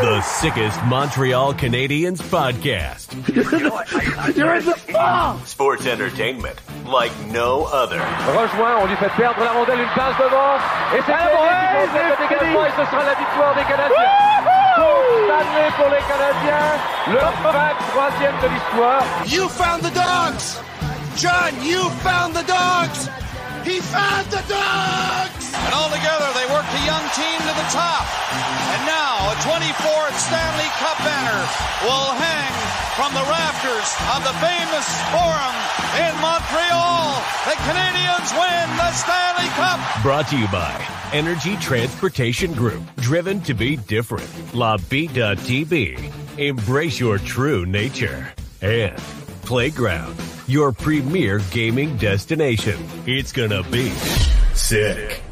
The sickest Montreal Canadiens podcast. You're in the fall. Sports entertainment like no other. Rejoint, on lui fait perdre la rondelle, une passe devant. Et c'est Canadien qui fait dégagement et ce sera la victoire des Canadiens. Stanley pour les Canadiens, le 23e de l'histoire. You found the dogs! John, you found the dogs! He found the dogs! And all together, they worked a young team to the top. And now, a 24th Stanley Cup banner will hang from the rafters of the famous Forum in Montreal. The Canadiens win the Stanley Cup. Brought to you by Energy Transportation Group. Driven to be different. La Vida TV. Embrace your true nature. And Playground your premier gaming destination. It's gonna be sick.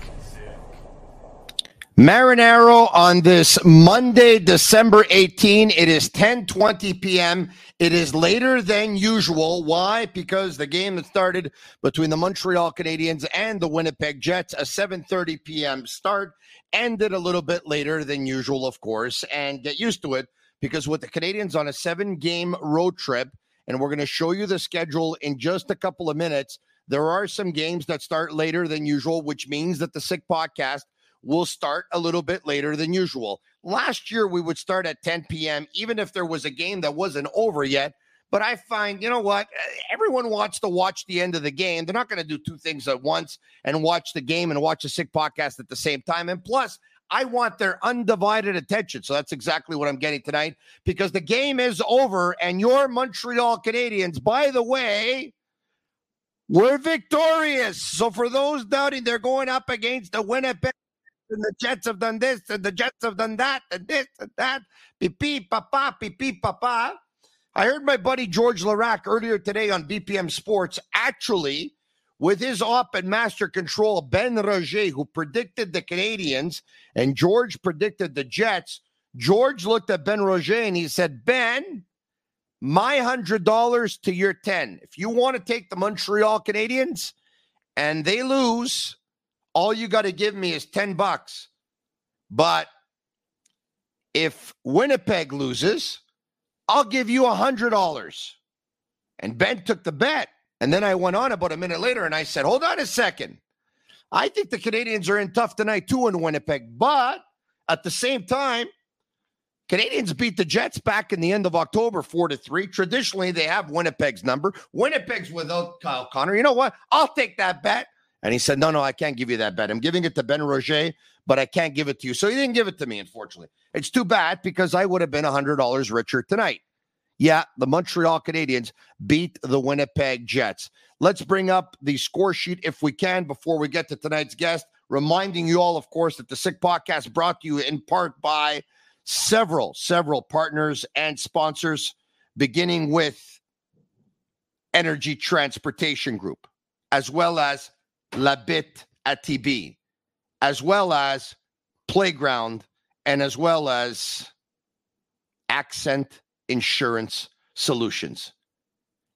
Marinaro on this Monday, December 18. It is 10:20 p.m. It is later than usual. Why? Because the game that started between the Montreal Canadiens and the Winnipeg Jets, a 7:30 p.m. start, ended a little bit later than usual, of course, and get used to it because with the Canadiens on a seven-game road trip, and we're going to show you the schedule in just a couple of minutes. There are some games that start later than usual, which means that the Sick Podcast will start a little bit later than usual. Last year, we would start at 10 p.m., even if there was a game that wasn't over yet. But I find, you know what? Eh, everyone wants to watch the end of the game. They're not going to do two things at once and watch the game and watch a sick podcast at the same time. And plus, I want their undivided attention. So that's exactly what I'm getting tonight because the game is over and your Montreal Canadiens, by the way, were victorious. So for those doubting, they're going up against the Winnipeg and the Jets have done this and the Jets have done that and this and that. Pipi papa, pipi papa. I heard my buddy George Laraque earlier today on BPM Sports actually with his op and master control, Ben Roger, who predicted the Canadians and George predicted the Jets. George looked at Ben Roger and he said, Ben, my $100 to your 10. If you want to take the Montreal Canadiens and they lose, all you got to give me is 10 bucks. But if Winnipeg loses, I'll give you $100. And Ben took the bet. And then I went on about a minute later and I said, hold on a second. I think the Canadians are in tough tonight too in Winnipeg. But at the same time, Canadians beat the Jets back in the end of October, four to three. Traditionally, they have Winnipeg's number. Winnipeg's without Kyle Connor. You know what? I'll take that bet. And he said, No, no, I can't give you that bet. I'm giving it to Ben Roger, but I can't give it to you. So he didn't give it to me, unfortunately. It's too bad because I would have been $100 richer tonight. Yeah, the Montreal Canadiens beat the Winnipeg Jets. Let's bring up the score sheet if we can before we get to tonight's guest. Reminding you all, of course, that the Sick Podcast brought to you in part by several, several partners and sponsors, beginning with Energy Transportation Group, as well as La Bit ATB, as well as Playground, and as well as Accent Insurance Solutions.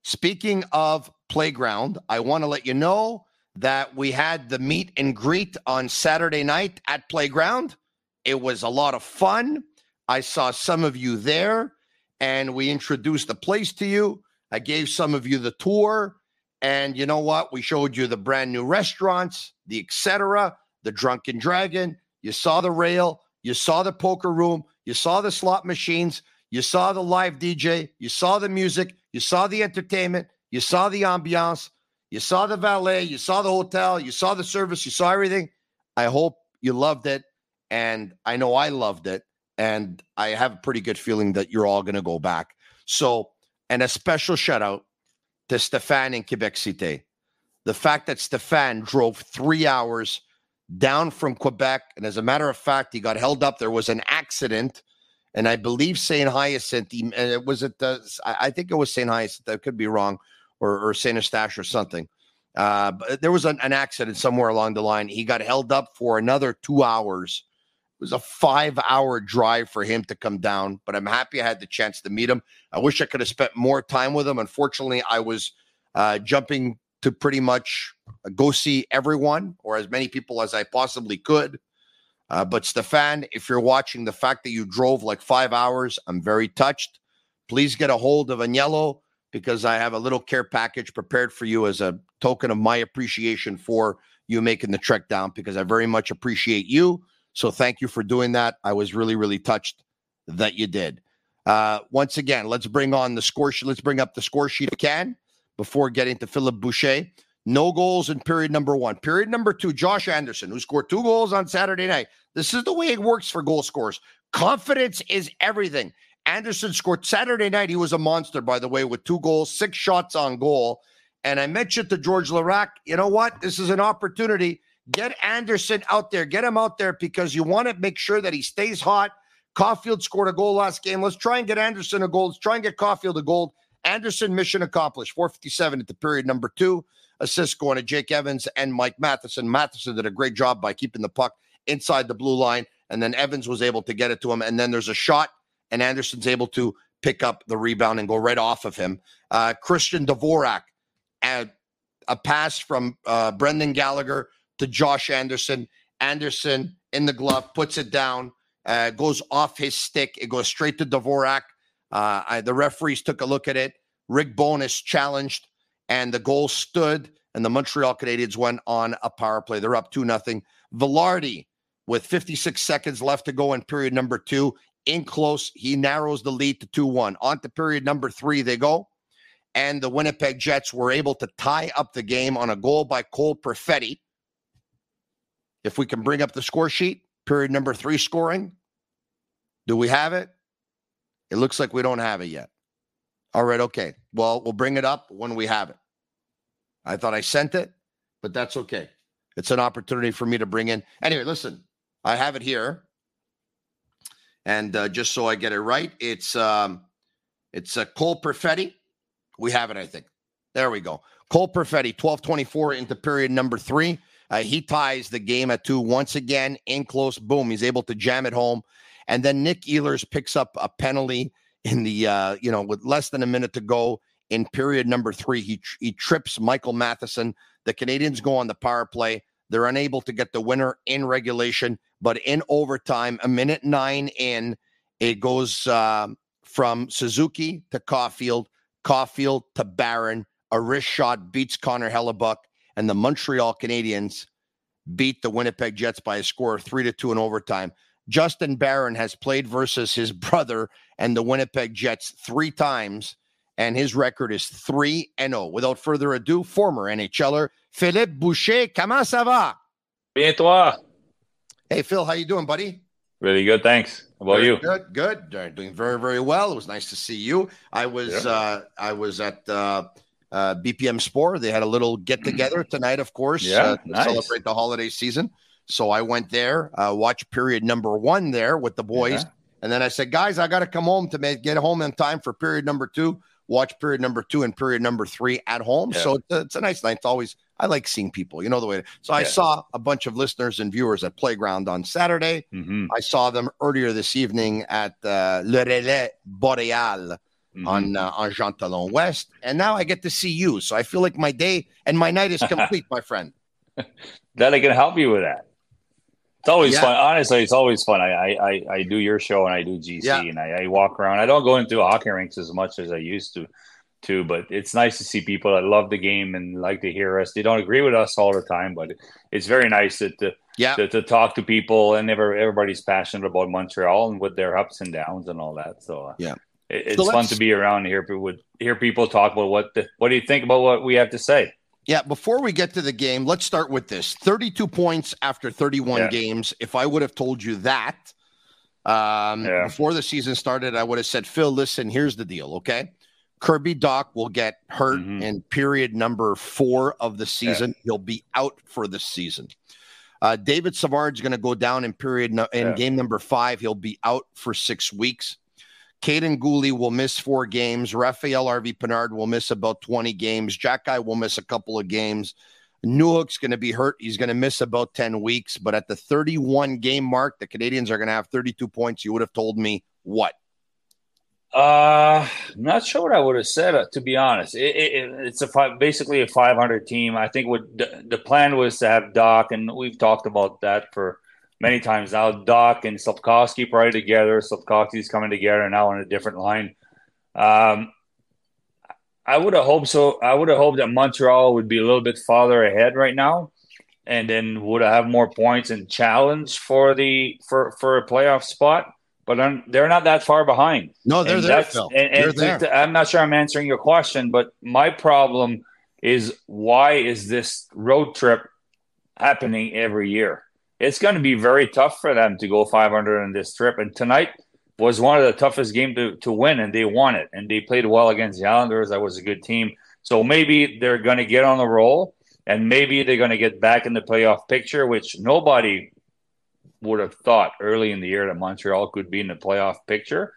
Speaking of Playground, I want to let you know that we had the meet and greet on Saturday night at Playground. It was a lot of fun. I saw some of you there and we introduced the place to you. I gave some of you the tour. And you know what? We showed you the brand new restaurants, the etc., the Drunken Dragon. You saw the rail, you saw the poker room, you saw the slot machines, you saw the live DJ, you saw the music, you saw the entertainment, you saw the ambiance, you saw the valet, you saw the hotel, you saw the service, you saw everything. I hope you loved it. And I know I loved it. And I have a pretty good feeling that you're all going to go back. So, and a special shout out to Stefan in Quebec City. The fact that Stefan drove three hours down from Quebec. And as a matter of fact, he got held up. There was an accident and I believe and it was it the, I think it was St. Hyacinthe, I could be wrong, or, or St. Eustache or something. Uh, but there was an, an accident somewhere along the line. He got held up for another two hours. It was a five hour drive for him to come down, but I'm happy I had the chance to meet him. I wish I could have spent more time with him. Unfortunately, I was uh, jumping to pretty much go see everyone or as many people as I possibly could. Uh, but Stefan, if you're watching, the fact that you drove like five hours, I'm very touched. Please get a hold of Agnello because I have a little care package prepared for you as a token of my appreciation for you making the trek down because I very much appreciate you. So thank you for doing that. I was really, really touched that you did. Uh, once again, let's bring on the score sheet. Let's bring up the score sheet if can before getting to Philippe Boucher. No goals in period number one. Period number two, Josh Anderson, who scored two goals on Saturday night. This is the way it works for goal scorers. Confidence is everything. Anderson scored Saturday night. He was a monster, by the way, with two goals, six shots on goal. And I mentioned to George Laraque, you know what? This is an opportunity. Get Anderson out there. Get him out there because you want to make sure that he stays hot. Caufield scored a goal last game. Let's try and get Anderson a goal. Let's try and get Caufield a goal. Anderson mission accomplished. 457 at the period number two. Assists going to Jake Evans and Mike Matheson. Matheson did a great job by keeping the puck inside the blue line. And then Evans was able to get it to him. And then there's a shot, and Anderson's able to pick up the rebound and go right off of him. Uh, Christian Dvorak, a, a pass from uh, Brendan Gallagher to Josh Anderson. Anderson in the glove puts it down, uh, goes off his stick. It goes straight to Dvorak. Uh, I, the referees took a look at it. Rick Bowness challenged, and the goal stood. And the Montreal Canadiens went on a power play. They're up two nothing. Vilardi, with 56 seconds left to go in period number two, in close, he narrows the lead to two one. On to period number three, they go, and the Winnipeg Jets were able to tie up the game on a goal by Cole Perfetti. If we can bring up the score sheet, period number three scoring. Do we have it? It looks like we don't have it yet. All right, okay. Well, we'll bring it up when we have it. I thought I sent it, but that's okay. It's an opportunity for me to bring in. Anyway, listen, I have it here, and uh, just so I get it right, it's um, it's uh, Cole Perfetti. We have it, I think. There we go. Cole Perfetti, twelve twenty four into period number three. Uh, he ties the game at two once again in close. Boom, he's able to jam it home, and then Nick Ehlers picks up a penalty in the uh, you know with less than a minute to go in period number three. He he trips Michael Matheson. The Canadians go on the power play. They're unable to get the winner in regulation, but in overtime, a minute nine in, it goes uh, from Suzuki to Caufield, Caufield to Barron. A wrist shot beats Connor Hellebuyck, and the Montreal Canadiens beat the Winnipeg Jets by a score of three to two in overtime. Justin Barron has played versus his brother and the Winnipeg Jets three times, and his record is 3 and 0. Without further ado, former NHLer Philippe Boucher, comment ça va? Bien toi. Hey Phil, how you doing, buddy? Really good, thanks. How about very you? Good, good. Doing very, very well. It was nice to see you. I was yeah. uh I was at uh uh, BPM Sport. They had a little get together tonight, of course, yeah, uh, to nice. celebrate the holiday season. So I went there, uh, watched period number one there with the boys. Yeah. And then I said, guys, I got to come home to make, get home in time for period number two. Watch period number two and period number three at home. Yeah. So it's a, it's a, nice night. It's always I like seeing people. You know the way. So yeah. I saw a bunch of listeners and viewers at Playground on Saturday. Mm-hmm. I saw them earlier this evening at uh, Le Relais Boreal. Mm-hmm. on uh, on Jean Talon West, and now I get to see you. So I feel like my day and my night is complete, my friend. That I can help you with that. It's always yeah. fun. Honestly, it's always fun. I, I I do your show and I do GC yeah. and I, I, walk around. I don't go into hockey rinks as much as I used to, too. But it's nice to see people that love the game and like to hear us. They don't agree with us all the time, but it's very nice to to, yeah. to, to talk to people and ever, everybody's passionate about Montreal and with their ups and downs and all that. So uh, yeah, it, it's so fun to be around here. Would hear people talk about what the, what do you think about what we have to say. Yeah, before we get to the game, let's start with this 32 points after 31 yeah. games. If I would have told you that um, yeah. before the season started, I would have said, Phil, listen, here's the deal, okay? Kirby Dach will get hurt mm-hmm. in period number four of the season. Yeah. He'll be out for the season. Uh, David Savard's going to go down in period no, in game number five. He'll be out for six weeks. Kaiden Guhle will miss four games. Rafaël Harvey-Pinard will miss about 20 games. Xhekaj will miss a couple of games. Newhook's going to be hurt. He's going to miss about 10 weeks. But at the 31 game mark, the Canadians are going to have 32 points. You would have told me what? Uh, not sure what I would have said. Uh, to be honest, it, it, it's a five, basically a 500 team. I think what the, the plan was to have Dach, and we've talked about that for many times now. Dach and Slafkovsky probably together. Slafkovsky's coming together now on a different line. Um, I would have hoped so. I would have hoped that Montreal would be a little bit farther ahead right now, and then would have more points and challenge for the for for a playoff spot. But I'm, they're not that far behind. No, they're And there, Phil. and- and they're there. I'm not sure I'm answering your question, but my problem is why is this road trip happening every year? It's going to be very tough for them to go 500 on this trip. And tonight was one of the toughest games to, to win, and they won it. And they played well against the Islanders. That was a good team. So maybe they're going to get on the roll, and maybe they're going to get back in the playoff picture, which nobody would have thought early in the year that Montreal could be in the playoff picture.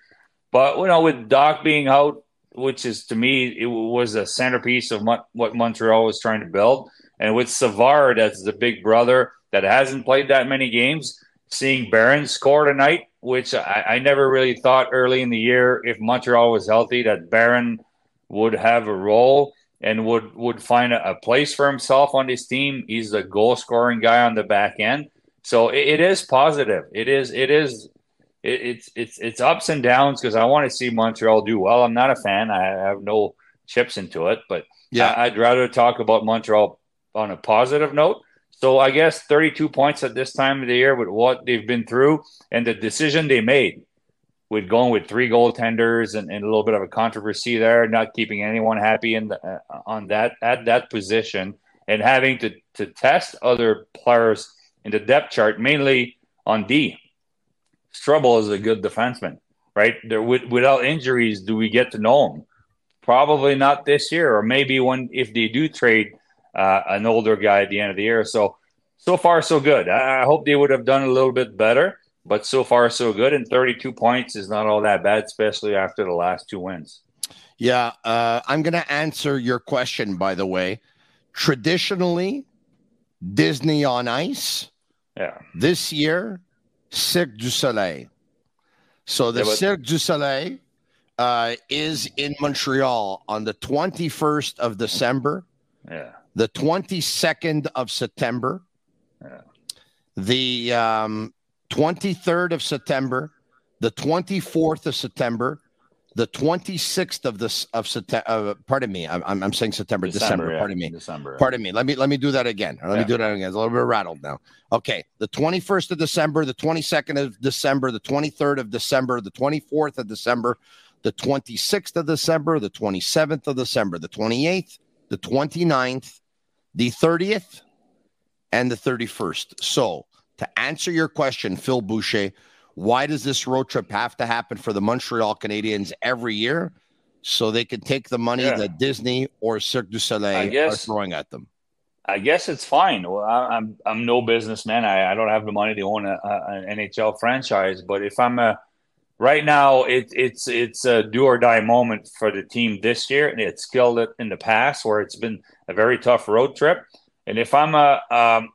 But you know, with Dach being out, which is to me it was a centerpiece of what Montreal was trying to build, and with Savard as the big brother that hasn't played that many games, seeing Barron score tonight, which I, I never really thought early in the year if Montreal was healthy that Barron would have a role and would would find a, a place for himself on this team. He's the goal scoring guy on the back end. So it, it is positive. It is it is it, it's it's it's ups and downs because I want to see Montreal do well. I'm not a fan. I have no chips into it, but Yeah. I, I'd rather talk about Montreal on a positive note. So I guess 32 points at this time of the year with what they've been through and the decision they made with going with three goaltenders and, and a little bit of a controversy there, not keeping anyone happy in the, uh, on that at that position, and having to to test other players in the depth chart, mainly on D. Struble is a good defenseman, right? There, with, without injuries, do we get to know him? Probably not this year, or maybe when if they do trade uh, an older guy at the end of the year. So, so far so good. I, I hope they would have done a little bit better, but so far so good. And 32 points is not all that bad, especially after the last two wins. Yeah, uh, I'm going to answer your question, by the way. Traditionally, Disney on Ice. Yeah. This year, Cirque du Soleil. So the Yeah, but- Cirque du Soleil uh, is in Montreal on the 21st of December, Yeah. The 22nd of September, Yeah. the um, 23rd of September, the 24th of September, the 26th of this of September. Uh, pardon me, I'm, I'm saying September, December. yeah. Pardon me. December. Pardon me. Let me let me do that again. Let me do that again. It's a little bit rattled now. Okay. The 21st of December, the 22nd of December, the 23rd of December, the 24th of December, the 26th of December, the 27th of December, the 28th, the 29th, the 30th, and the 31st. So, to answer your question, Phil Boucher, why does this road trip have to happen for the Montreal Canadiens every year? So they can take the money Yeah. that Disney or Cirque du Soleil I are throwing at them. I guess it's fine. Well, I, I'm I'm no businessman. I, I don't have the money to own an NHL franchise. But if I'm a right now, it, it's it's a do or die moment for the team this year, and it's killed it in the past where it's been a very tough road trip. And if I'm a um,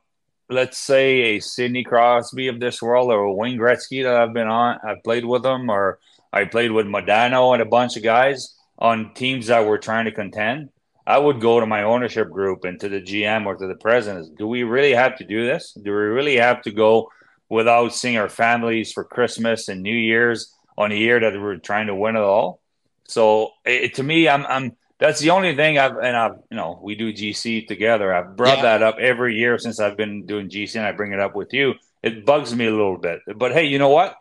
let's say a Sidney Crosby of this world or a Wayne Gretzky that I've been on, I've played with them, or I played with Modano and a bunch of guys on teams that were trying to contend. I would go to my ownership group and to the GM or to the president. Do we really have to do this? Do we really have to go without seeing our families for Christmas and New Year's on a year that we're trying to win it all? So it, to me, I'm, I'm that's the only thing I've and I've you know we do GC together. I've brought Yeah. that up every year since I've been doing GC, and I bring it up with you. It bugs me a little bit, but hey, you know what?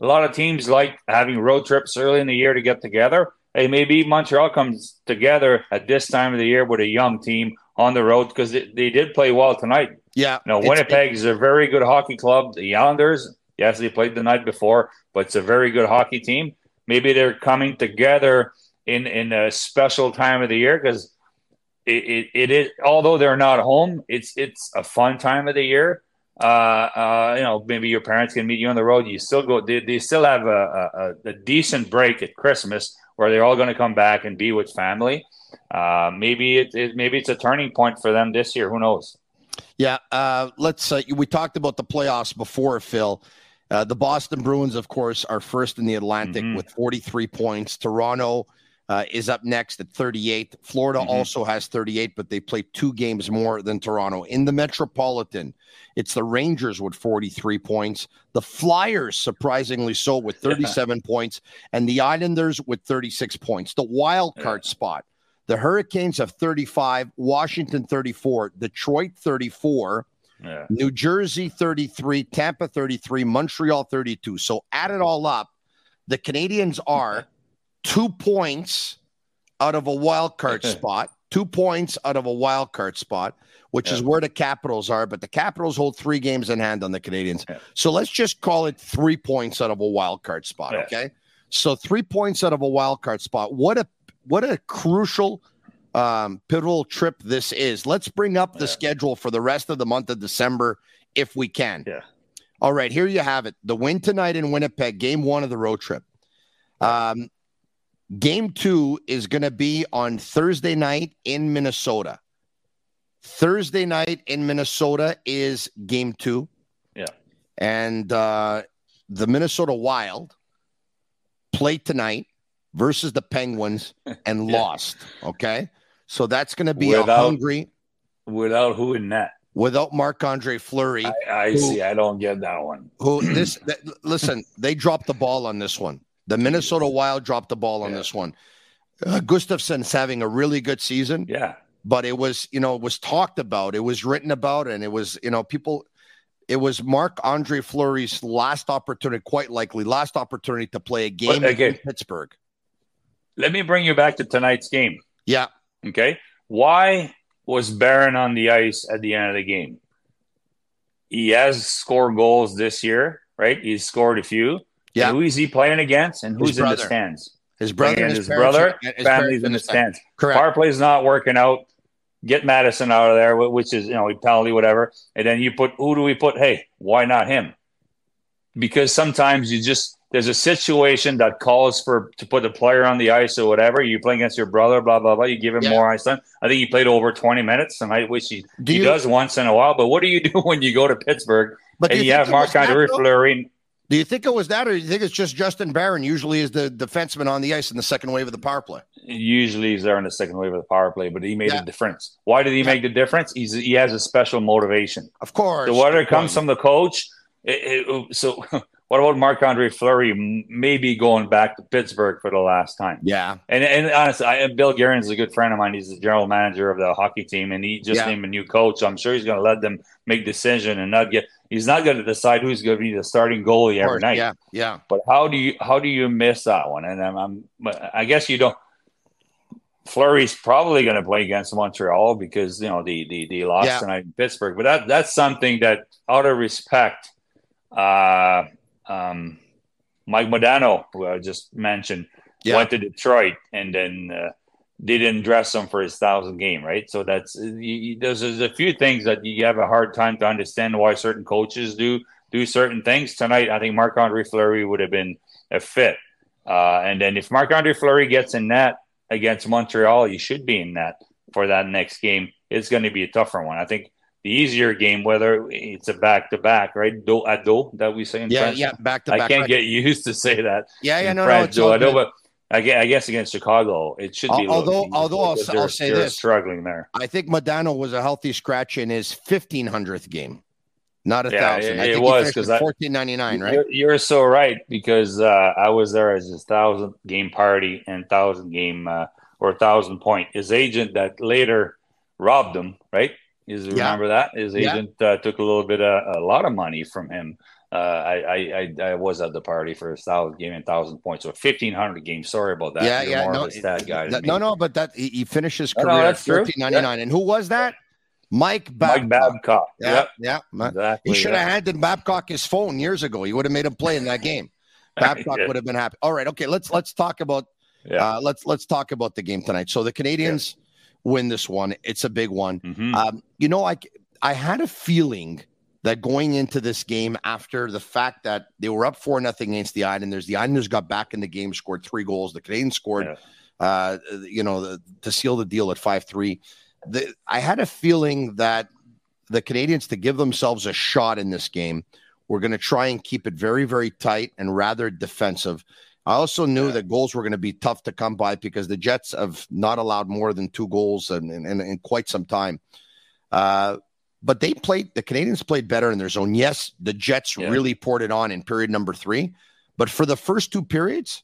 A lot of teams like having road trips early in the year to get together. Hey, maybe Montreal comes together at this time of the year with a young team on the road because they, they did play well tonight. Yeah. No, it's- Winnipeg is a very good hockey club. The Islanders, yes, they played the night before, but it's a very good hockey team. Maybe they're coming together in in a special time of the year because it, it, it is although they're not home, it's it's a fun time of the year. uh, uh, you know, maybe your parents can meet you on the road. You still go. They, they still have a, a, a decent break at Christmas where they're all going to come back and be with family. Uh, maybe it, it, maybe it's a turning point for them this year. Who knows? Yeah, uh, let's. Uh, we talked about the playoffs before, Phil. Uh, the Boston Bruins, of course, are first in the Atlantic mm-hmm. with 43 points. Toronto uh, is up next at 38. Florida mm-hmm. also has 38, but they play two games more than Toronto. In the Metropolitan, it's the Rangers with 43 points, the Flyers, surprisingly so, with 37 points, and the Islanders with 36 points. The wild card yeah. spot. The Hurricanes have 35, Washington 34, Detroit 34, yeah. New Jersey 33, Tampa 33, Montreal 32. So add it all up, the Canadians are two points out of a wild card spot, two points out of a wild card spot, which yeah. is where the Capitals are. But the Capitals hold three games in hand on the Canadians. Yeah. So let's just call it three points out of a wild card spot. Okay. So three points out of a wild card spot. What a what a crucial um, pivotal trip this is. Let's bring up the schedule for the rest of the month of December if we can. Yeah. All right, here you have it. The win tonight in Winnipeg, game one of the road trip. Um, Game two is going to be on Thursday night in Minnesota. Thursday night in Minnesota is game two. Yeah. And uh, the Minnesota Wild played tonight versus the Penguins and yeah. lost. Okay. So that's going to be without, a hungry. Without who in that? Without Marc Andre Fleury. I, I who, see. I don't get that one. Who this? Listen, they dropped the ball on this one. The Minnesota Wild dropped the ball on yeah. this one. Uh, Gustavsson's having a really good season. Yeah. But it was, you know, it was talked about, it was written about, and it was, you know, people, it was Marc Andre Fleury's last opportunity, quite likely last opportunity to play a game but, again, in Pittsburgh. Let me bring you back to tonight's game. Yeah. Okay. Why was Barron on the ice at the end of the game? He has scored goals this year, right? He's scored a few. Yeah. And who is he playing against and who's in the stands? His brother, his, his brother, his family's in the stands. Correct. Power play's not working out. Get Matheson out of there, which is you know a penalty, whatever. And then you put who do we put? Hey, why not him? Because sometimes you just there's a situation that calls for to put the player on the ice or whatever. You play against your brother, blah blah blah. You give him yeah. more ice time. I think he played over 20 minutes, and I wish he, do he you, does once in a while. But what do you do when you go to Pittsburgh but and you, you have Marc Andre Fleury? Do you think it was that, or do you think it's just Justin Barron usually is the defenseman on the ice in the second wave of the power play? Usually he's there in the second wave of the power play, but he made yeah. a difference. Why did he yeah. make the difference? He's he has a special motivation. Of course. So whether it comes from the coach, it, it, so what about Marc Andre Fleury maybe going back to Pittsburgh for the last time? Yeah. And and honestly, I, Bill Guerin is a good friend of mine. He's the general manager of the hockey team, and he just yeah. named a new coach. So I'm sure he's going to let them make decision and not get he's not going to decide who's going to be the starting goalie every night. Yeah, yeah. But how do you how do you miss that one? And I'm, I'm I guess you don't. Fleury's probably going to play against Montreal because you know the the, the lost yeah. tonight in Pittsburgh. But that that's something that, out of respect, uh, um, Mike Modano, who I just mentioned, yeah. went to Detroit and then. Uh, didn't dress him for his thousand game, right? So that's you, there's, there's a few things that you have a hard time to understand why certain coaches do do certain things. Tonight, I think Marc Andre Fleury would have been a fit, uh, and then if Marc Andre Fleury gets in net against Montreal, he should be in that for that next game. It's going to be a tougher one. I think the easier game, whether it's a back to back, right? Do a do that we say in yeah, French. Yeah, back to back. I can't right. get used to say that. Yeah, yeah, no, French, no, it's but I guess against Chicago, it should be. Although, although I'll, I'll say this, struggling there. I think Modano was a healthy scratch in his fifteen hundredth game, not a yeah, thousand. It, I think it was because fourteen ninety nine, right? You're, you're, so right because uh, I was there as his thousand game party and thousand game uh, or thousand point. His agent that later robbed him, right? Is yeah. remember that his agent yeah. uh, took a little bit of a lot of money from him uh, I, I, I was at the party for a thousand game and thousand points, so fifteen hundred games. Sorry about that. Yeah, You're yeah, no, that guy. That, no, no, but that he, he finished his career no, no, at fourteen ninety nine. Yeah. And who was that? Mike Babcock. Mike Babcock. Yeah, yeah. Exactly, he should have handed Babcock his phone years ago. He would have made him play in that game. Babcock yeah. would have been happy. All right, okay. Let's let's talk about yeah. uh, let's let's talk about the game tonight. So the Canadiens win this one. It's a big one. Mm-hmm. Um, you know, I I had a feeling that going into this game after the fact that they were up four nothing against the Islanders, the Islanders got back in the game, scored three goals. The Canadians scored, yeah. uh, you know, the, to seal the deal at five three. I had a feeling that the Canadians to give themselves a shot in this game, were going to try and keep it very very tight and rather defensive. I also knew yeah. that goals were going to be tough to come by because the Jets have not allowed more than two goals in, in, in quite some time. Uh, but they played the Canadians played better in their zone. Yes, the Jets yeah. really poured it on in period number three, but for the first two periods,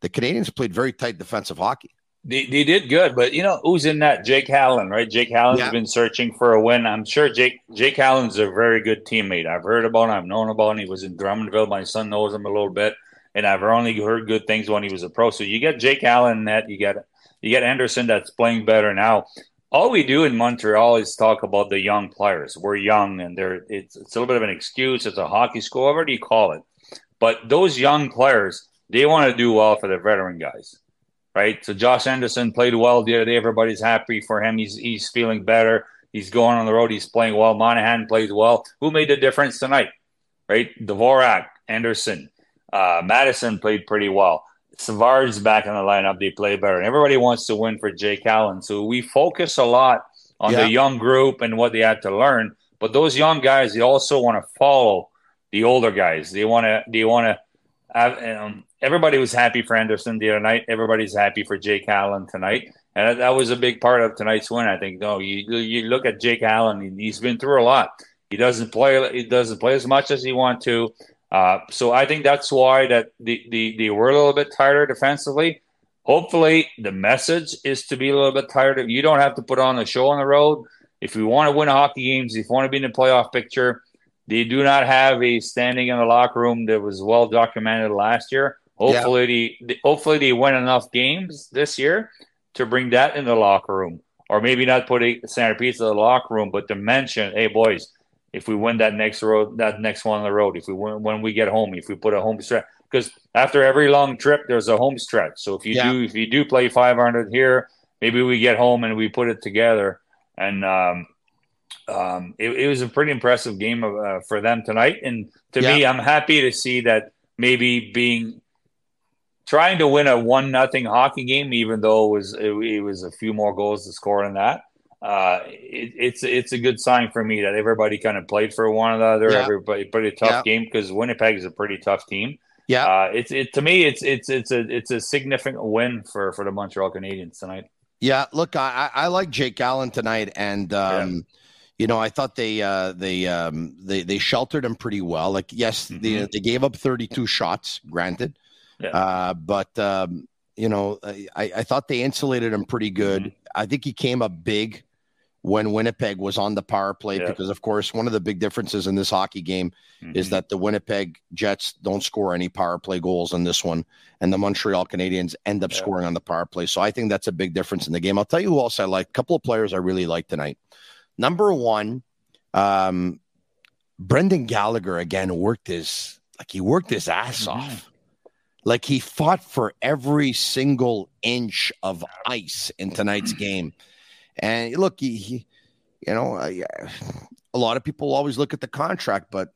the Canadians played very tight defensive hockey. They, they did good, but you know who's in that? Jake Allen, right? Jake Allen's yeah. been searching for a win. I'm sure Jake Jake Allen's a very good teammate. I've heard about him. I've known about him. He was in Drummondville. My son knows him a little bit, and I've only heard good things when he was a pro. So you get Jake Allen that you get you get Anderson that's playing better now all we do in Montreal is talk about the young players. We're young, and they're it's, it's a little bit of an excuse. It's a hockey school, whatever you call it. But those young players, they want to do well for the veteran guys, right? So Josh Anderson played well the other day. Everybody's happy for him. He's he's feeling better. He's going on the road. He's playing well. Monahan plays well. Who made the difference tonight, right? Dvorak, Anderson, uh, Matheson played pretty well. Savard's back in the lineup. They play better. And everybody wants to win for Jake Allen. So we focus a lot on yeah. the young group and what they had to learn. But those young guys, they also want to follow the older guys. They want to. They want to. Have, um, everybody was happy for Anderson the other night. Everybody's happy for Jake Allen tonight, and that was a big part of tonight's win. I think. No, you you look at Jake Allen. He's been through a lot. He doesn't play. He doesn't play as much as he want to. Uh, so I think that's why that the, the they were a little bit tighter defensively. Hopefully, the message is to be a little bit tighter. You don't have to put on a show on the road. If you want to win hockey games, if you want to be in the playoff picture, they do not have a standing in the locker room that was well documented last year. Hopefully, yeah. they, hopefully they win enough games this year to bring that in the locker room, or maybe not put a centerpiece of the locker room, but to mention, hey boys, if we win that next road, that next one on the road, if we win when we get home, if we put a home stretch, because after every long trip, there's a home stretch. So if you yeah. do, if you do play 500 here, maybe we get home and we put it together. And um, um, it, it, was a pretty impressive game of, uh, for them tonight. And to yeah. me, I'm happy to see that maybe being trying to win a one nothing hockey game, even though it was it, it was a few more goals to score than that uh, it, it's it's a good sign for me that everybody kind of played for one another. Yeah. Everybody pretty tough yeah. game because Winnipeg is a pretty tough team. Yeah, uh, it's it to me it's it's it's a it's a significant win for for the Montreal Canadiens tonight. Yeah, look, I I like Jake Allen tonight, and um, yeah. you know I thought they uh, they um, they they sheltered him pretty well. Like yes, mm-hmm. they they gave up thirty two shots, granted, yeah. uh, but um, you know I I thought they insulated him pretty good. Mm-hmm. I think he came up big when Winnipeg was on the power play yeah. because, of course, one of the big differences in this hockey game mm-hmm. is that the Winnipeg Jets don't score any power play goals in this one, and the Montreal Canadiens end up yeah. scoring on the power play. So I think that's a big difference in the game. I'll tell you who else I like. A couple of players I really like tonight. Number one, um, Brendan Gallagher again worked his like he worked his ass mm-hmm. off. Like he fought for every single inch of ice in tonight's game. And look, he, he you know, a lot of people always look at the contract, but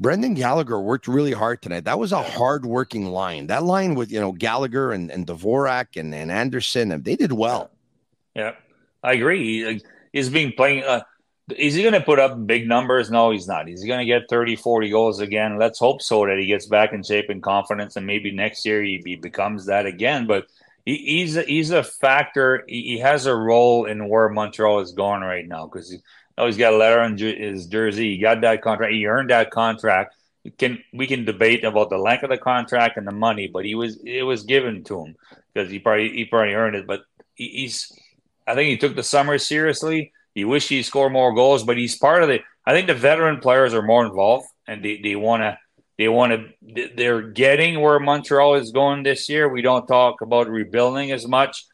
Brendan Gallagher worked really hard tonight. That was a hard working line. That line with, you know, Gallagher and, and Dvorak and, and Anderson, they did well. Yeah, I agree. He's been playing. Uh, is he going to put up big numbers? No, he's not. He's going to get 30, 40 goals again. Let's hope so that he gets back in shape and confidence, and maybe next year he, he becomes that again. But he, he's a, he's a factor. He, he, has a role in where Montreal is going right now because he, oh, he's got a letter on his jersey. He got that contract. He earned that contract. We can we can debate about the length of the contract and the money, but he was it was given to him because he probably he probably earned it. But he, he's I think he took the summer seriously. He wished he scored more goals, but he's part of the. I think the veteran players are more involved and they, they want to they want to. They're getting where Montreal is going this year. We don't talk about rebuilding as much.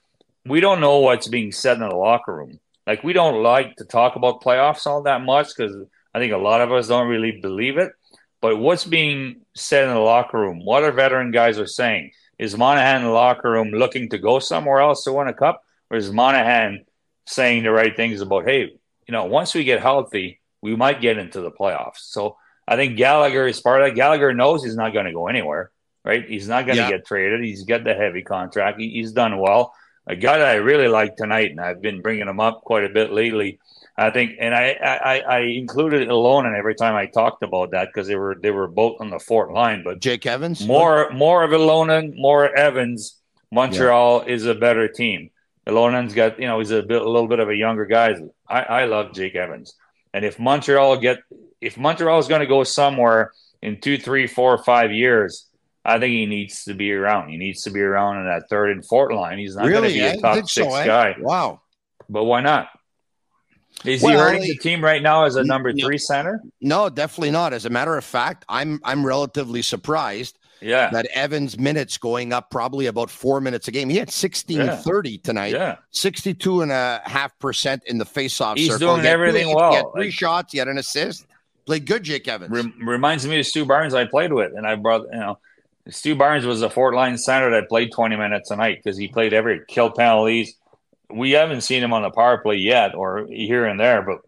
We don't know what's being said in the locker room. Like we don't like to talk about playoffs all that much because I think a lot of us don't really believe it. But what's being said in the locker room? What our veteran guys are saying? Is Monahan in the locker room looking to go somewhere else to win a cup, or is Monahan saying the right things about, hey, you know, once we get healthy, we might get into the playoffs. So I think Gallagher is part of that. Gallagher knows he's not going to go anywhere, right? He's not going to yeah. get traded. He's got the heavy contract. He, he's done well. A guy that I really like tonight, and I've been bringing him up quite a bit lately. I think, and I, I, I included Ylonen every time I talked about that because they were they were both on the fourth line. But Jake Evans, more more of Ylonen, more Evans. Montreal yeah. is a better team. Ylonen's got you know he's a bit a little bit of a younger guy. I, I love Jake Evans, and if Montreal get if Montreal is going to go somewhere in two, three, four, five years, I think he needs to be around. He needs to be around in that third and fourth line. He's not really? going to be a top six so, eh? guy. Wow, but why not? Is well, he hurting the team right now as a number three center? No, definitely not. As a matter of fact, I'm I'm relatively surprised. Yeah. That Evans minutes going up probably about four minutes a game. He had 16 yeah. 30 tonight. Yeah. 62 and a half percent in the faceoff He's circle. doing everything two, well. He had three like, shots, he had an assist. Played good, Jake Evans. Re- reminds me of Stu Barnes I played with. And I brought, you know, Stu Barnes was a fourth line center that played 20 minutes a night because he played every kill penalties. We haven't seen him on the power play yet or here and there, but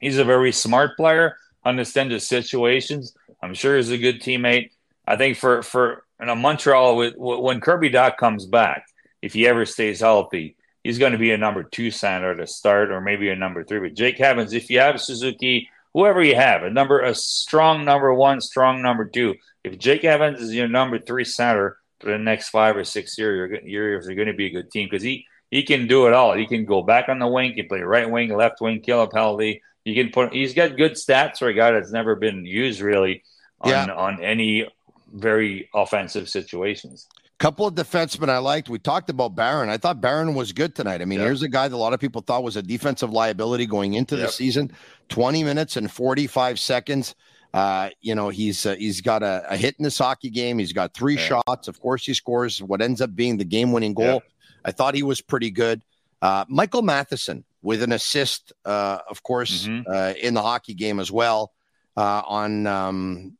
He's a very smart player, understands the situations. I'm sure he's a good teammate. I think for for in a Montreal with when Kirby Dach comes back, if he ever stays healthy, he's going to be a number two center to start, or maybe a number three. But Jake Evans, if you have Suzuki, whoever you have, a number a strong number one, strong number two. If Jake Evans is your number three center for the next five or six years, you're, you're, you're going to be a good team because he he can do it all. He can go back on the wing, he can play right wing, left wing, kill a penalty. You can put. He's got good stats for a guy that's never been used really on yeah. on any very offensive situations. Couple of defensemen I liked. We talked about Barron. I thought Barron was good tonight. I mean, yep. here's a guy that a lot of people thought was a defensive liability going into yep. the season. 20 minutes and 45 seconds. Uh, you know, he's uh, he's got a, a, hit in this hockey game. He's got three yeah. shots. Of course, he scores what ends up being the game-winning goal. Yeah. I thought he was pretty good. Uh, Michael Matheson, with an assist, uh, of course, mm-hmm. uh, in the hockey game as well. Uh, on um,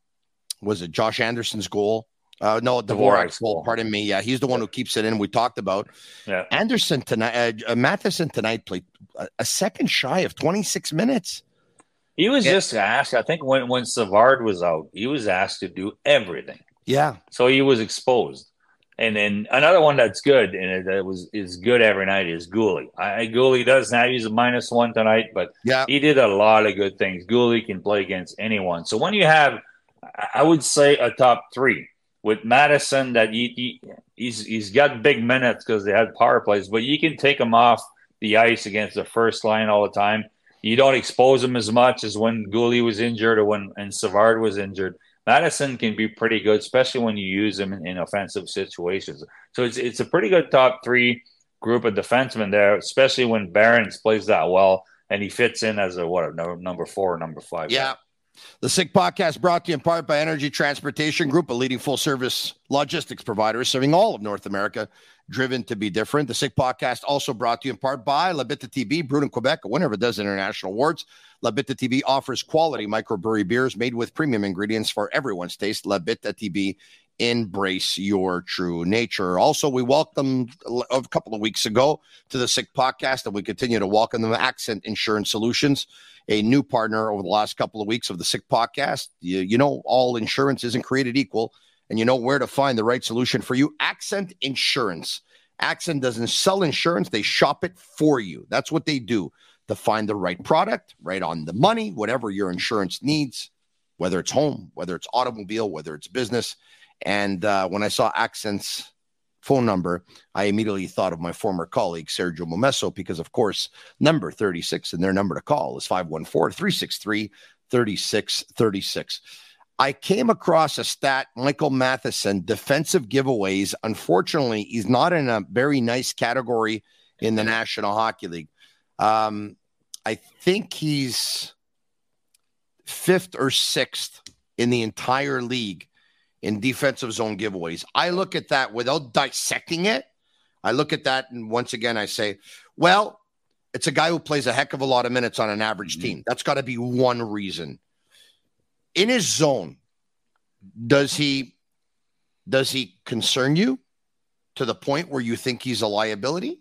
was it Josh Anderson's goal? Uh, no, Dvorak's goal. Pardon me. Yeah, he's the one who keeps it in. We talked about. Yeah. Anderson tonight. Uh, Matheson tonight played a, a, second shy of 26 minutes. He was just asked. I think when when Savard was out, he was asked to do everything. Yeah. So he was exposed. And then another one that's good and that was is good every night is Guhle. I Guhle does not use a minus one tonight, but yeah, he did a lot of good things. Guhle can play against anyone. So when you have, I would say a top three with Matheson that he, he he's he's got big minutes because they had power plays, but you can take him off the ice against the first line all the time. You don't expose him as much as when Guhle was injured or when and Savard was injured. Matheson can be pretty good, especially when you use him in, in, offensive situations. So it's it's a pretty good top three group of defensemen there, especially when Barons plays that well and he fits in as a what number number four, number five. Yeah. The Sick Podcast brought to you in part by Energy Transportation Group, a leading full service logistics provider serving all of North America driven to be different. The Sick Podcast also brought to you in part by Labitta TB, brewed in Quebec, a winner of a dozen international awards. Labitta TB offers quality microbrewery beers made with premium ingredients for everyone's taste. Labitta TB, embrace your true nature. Also, we welcomed a couple of weeks ago to the Sick Podcast, and we continue to welcome them Accent Insurance Solutions, a new partner over the last couple of weeks of the Sick Podcast. You, you know, all insurance isn't created equal and you know where to find the right solution for you. Accent Insurance. Accent doesn't sell insurance, they shop it for you. That's what they do to find the right product, right on the money, whatever your insurance needs, whether it's home, whether it's automobile, whether it's business. And uh, when I saw Accent's phone number, I immediately thought of my former colleague, Sergio Momesso, because, of course, number 36 and their number to call is 514 363 3636. I came across a stat, Michael Matheson, defensive giveaways. Unfortunately, he's not in a very nice category in the National Hockey League. Um, I think he's fifth or sixth in the entire league in defensive zone giveaways. I look at that without dissecting it. I look at that and once again I say, well, it's a guy who plays a heck of a lot of minutes on an average mm-hmm. team. That's got to be one reason in his zone, does he does he concern you to the point where you think he's a liability?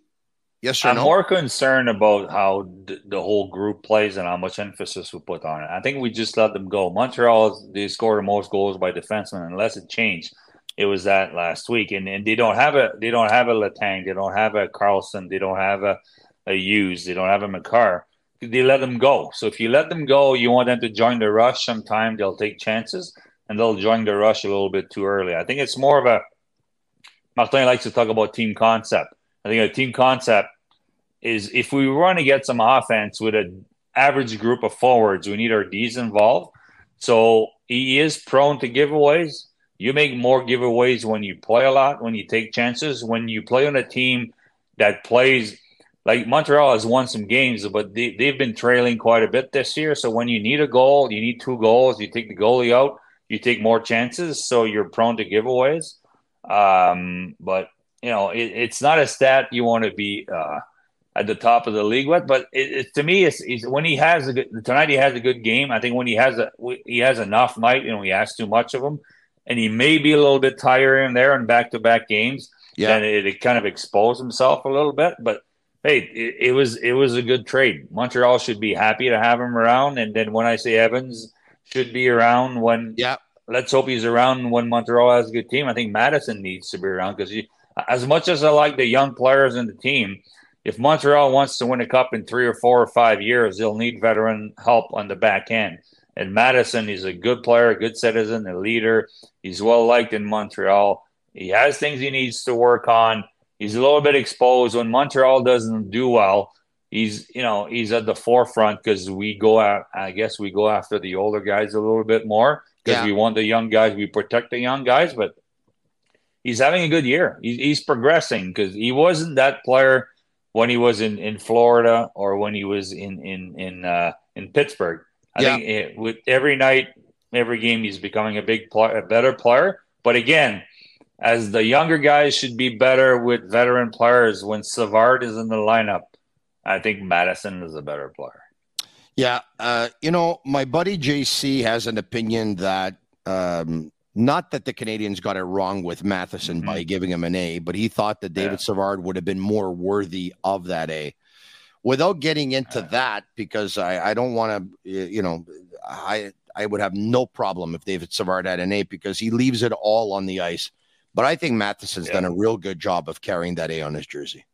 Yes or I'm no? more concerned about how th- the whole group plays and how much emphasis we put on it. I think we just let them go. Montreal, they score the most goals by defensemen, unless it changed. It was that last week, and, and they don't have a they don't have a Letang, they don't have a Carlson, they don't have a a Hughes, they don't have a Makar. They let them go. So if you let them go, you want them to join the rush. Sometime they'll take chances and they'll join the rush a little bit too early. I think it's more of a Martin likes to talk about team concept. I think a team concept is if we want to get some offense with an average group of forwards, we need our D's involved. So he is prone to giveaways. You make more giveaways when you play a lot, when you take chances, when you play on a team that plays like Montreal has won some games, but they, they've been trailing quite a bit this year. So when you need a goal, you need two goals, you take the goalie out, you take more chances. So you're prone to giveaways. Um, but, you know, it, it's not a stat you want to be uh, at the top of the league with. But it, it, to me, it's, it's, when he has a good tonight, he has a good game. I think when he has a he has enough night, you know, he has too much of him, and he may be a little bit tired in there and back to back games. Yeah. then it, it kind of exposed himself a little bit, but hey, it, it, was it was a good trade. Montreal should be happy to have him around, and then when I say Evans should be around, when yeah, let's hope he's around when Montreal has a good team. I think Matheson needs to be around because as much as I like the young players in the team, if Montreal wants to win a cup in three or four or five years, they'll need veteran help on the back end. And Matheson is a good player, a good citizen, a leader. He's well liked in Montreal. He has things he needs to work on he's a little bit exposed when Montreal doesn't do well. He's you know he's at the forefront because we go out. I guess we go after the older guys a little bit more because Yeah. we want the young guys. We protect the young guys, but he's having a good year. He's, he's progressing because he wasn't that player when he was in, in Florida or when he was in in in uh, in Pittsburgh. I Yeah. think it, with every night, every game, he's becoming a big player, a better player. But again, as the younger guys should be better with veteran players. When Savard is in the lineup, I think Matheson is a better player. Yeah, uh, you know, my buddy JC has an opinion that um, not that the Canadiens got it wrong with Matheson Mhm. by giving him an A, but he thought that David Yeah. Savard would have been more worthy of that A. Without getting into Yeah. that, because I, I don't want to, you know, I I would have no problem if David Savard had an A because he leaves it all on the ice. But I think Matheson's Yeah. done a real good job of carrying that A on his jersey.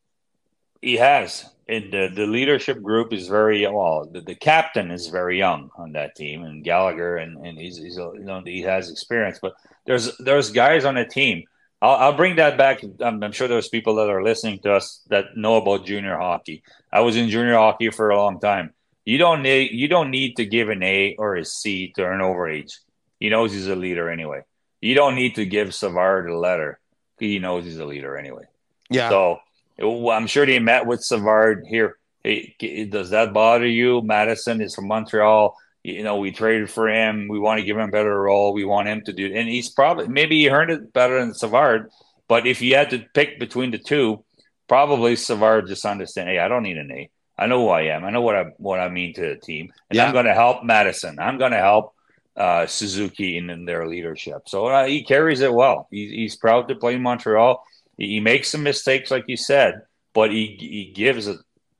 He has, and the, the leadership group is very well. The, the captain is very young on that team, and Gallagher, and, and he's, he's you know he has experience. But there's there's guys on the team. I'll, I'll bring that back. I'm, I'm sure there's people that are listening to us that know about junior hockey. I was in junior hockey for a long time. You don't need you don't need to give an A or a C to earn overage. He knows he's a leader anyway. You don't need to give Savard a letter. He knows he's a leader anyway. Yeah. So I'm sure they met with Savard here. Hey, does that bother you? Matheson is from Montreal. You know, we traded for him. We want to give him a better role. We want him to do, and he's probably maybe he earned it better than Savard. But if you had to pick between the two, probably Savard just understand. Hey, I don't need an A. I know who I am. I know what I what I mean to the team, and Yeah. I'm going to help Matheson. I'm going to help uh, Suzuki in, in their leadership. So uh, he carries it well. He, he's proud to play in Montreal. He, he makes some mistakes, like you said, but he he gives it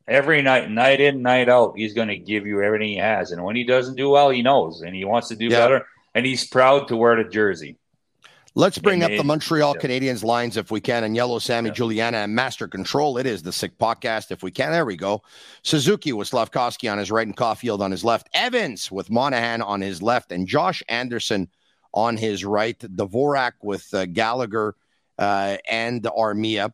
every night, night in, night out. He's going to give you everything he has, and when he doesn't do well, he knows, and he wants to do Yeah. better, and he's proud to wear the jersey. Let's bring up the Montreal yeah. Canadiens lines if we can. And Yellow Sammy, Yeah. Juliana, and Master Control. It is the Sick Podcast if we can. There we go. Suzuki with Slafkovsky on his right and Caufield on his left. Evans with Monahan on his left and Josh Anderson on his right. Dvorak with uh, Gallagher uh, and Armia.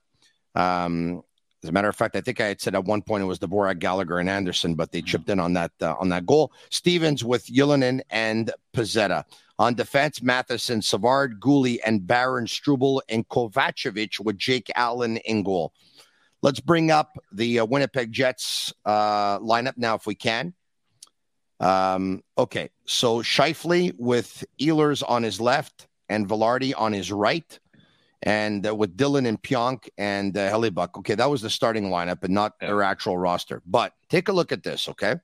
Um, as a matter of fact, I think I had said at one point it was Dvorak, Gallagher, and Anderson, but they chipped in on that uh, on that goal. Stephens with Ylönen and Pezzetta. On defense, Matheson, Savard, Guhle, and Barron Struble, and Kovacevic with Jake Allen in goal. Let's bring up the uh, Winnipeg Jets uh, lineup now, if we can. Um, okay, so Scheifele with Ehlers on his left and Vilardi on his right, and uh, with Dillon and Pionk and uh, Hellebuyck. Okay, that was the starting lineup and not Yeah. their actual roster. But take a look at this, okay?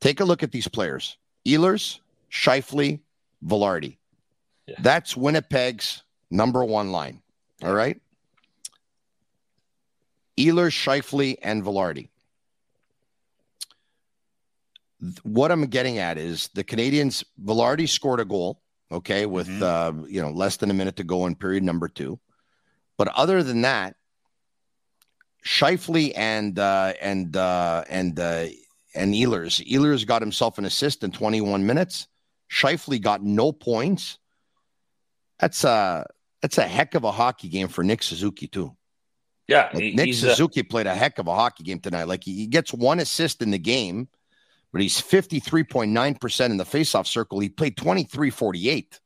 Take a look at these players Ehlers, Scheifele, Vilardi. Yeah. That's Winnipeg's number one line. All right. Ehlers, Scheifele, and Vilardi. What I'm getting at is the Canadiens. Vilardi scored a goal, okay, with mm-hmm. uh, you know less than a minute to go in period number two. But other than that, Scheifele and uh, and uh, and uh, and Ehlers. Ehlers got himself an assist in 21 minutes. Scheifele got no points. That's a that's a heck of a hockey game for Nick Suzuki too. Yeah, like Nick uh, Suzuki a- played a heck of a hockey game tonight. Like he, he gets one assist in the game, but he's 53.9% in the faceoff circle. He played 23-48.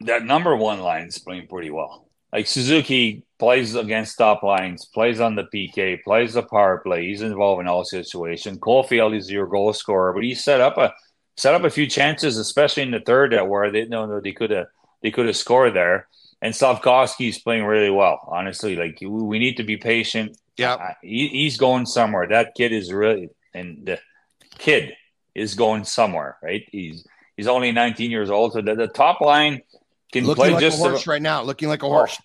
That number one line is playing pretty well. Like Suzuki plays against top lines, plays on the PK, plays the power play. He's involved in all situations. Caufield is your goal scorer, but he set up a set up a few chances, especially in the third, that where they know they could have they could have scored there. And Slafkovsky's playing really well, honestly. Like we need to be patient. Yeah, uh, he, he's going somewhere. That kid is really, and the kid is going somewhere, right? He's he's only 19 years old, so the, the top line can looking play like just a horse right now. Looking like a horse.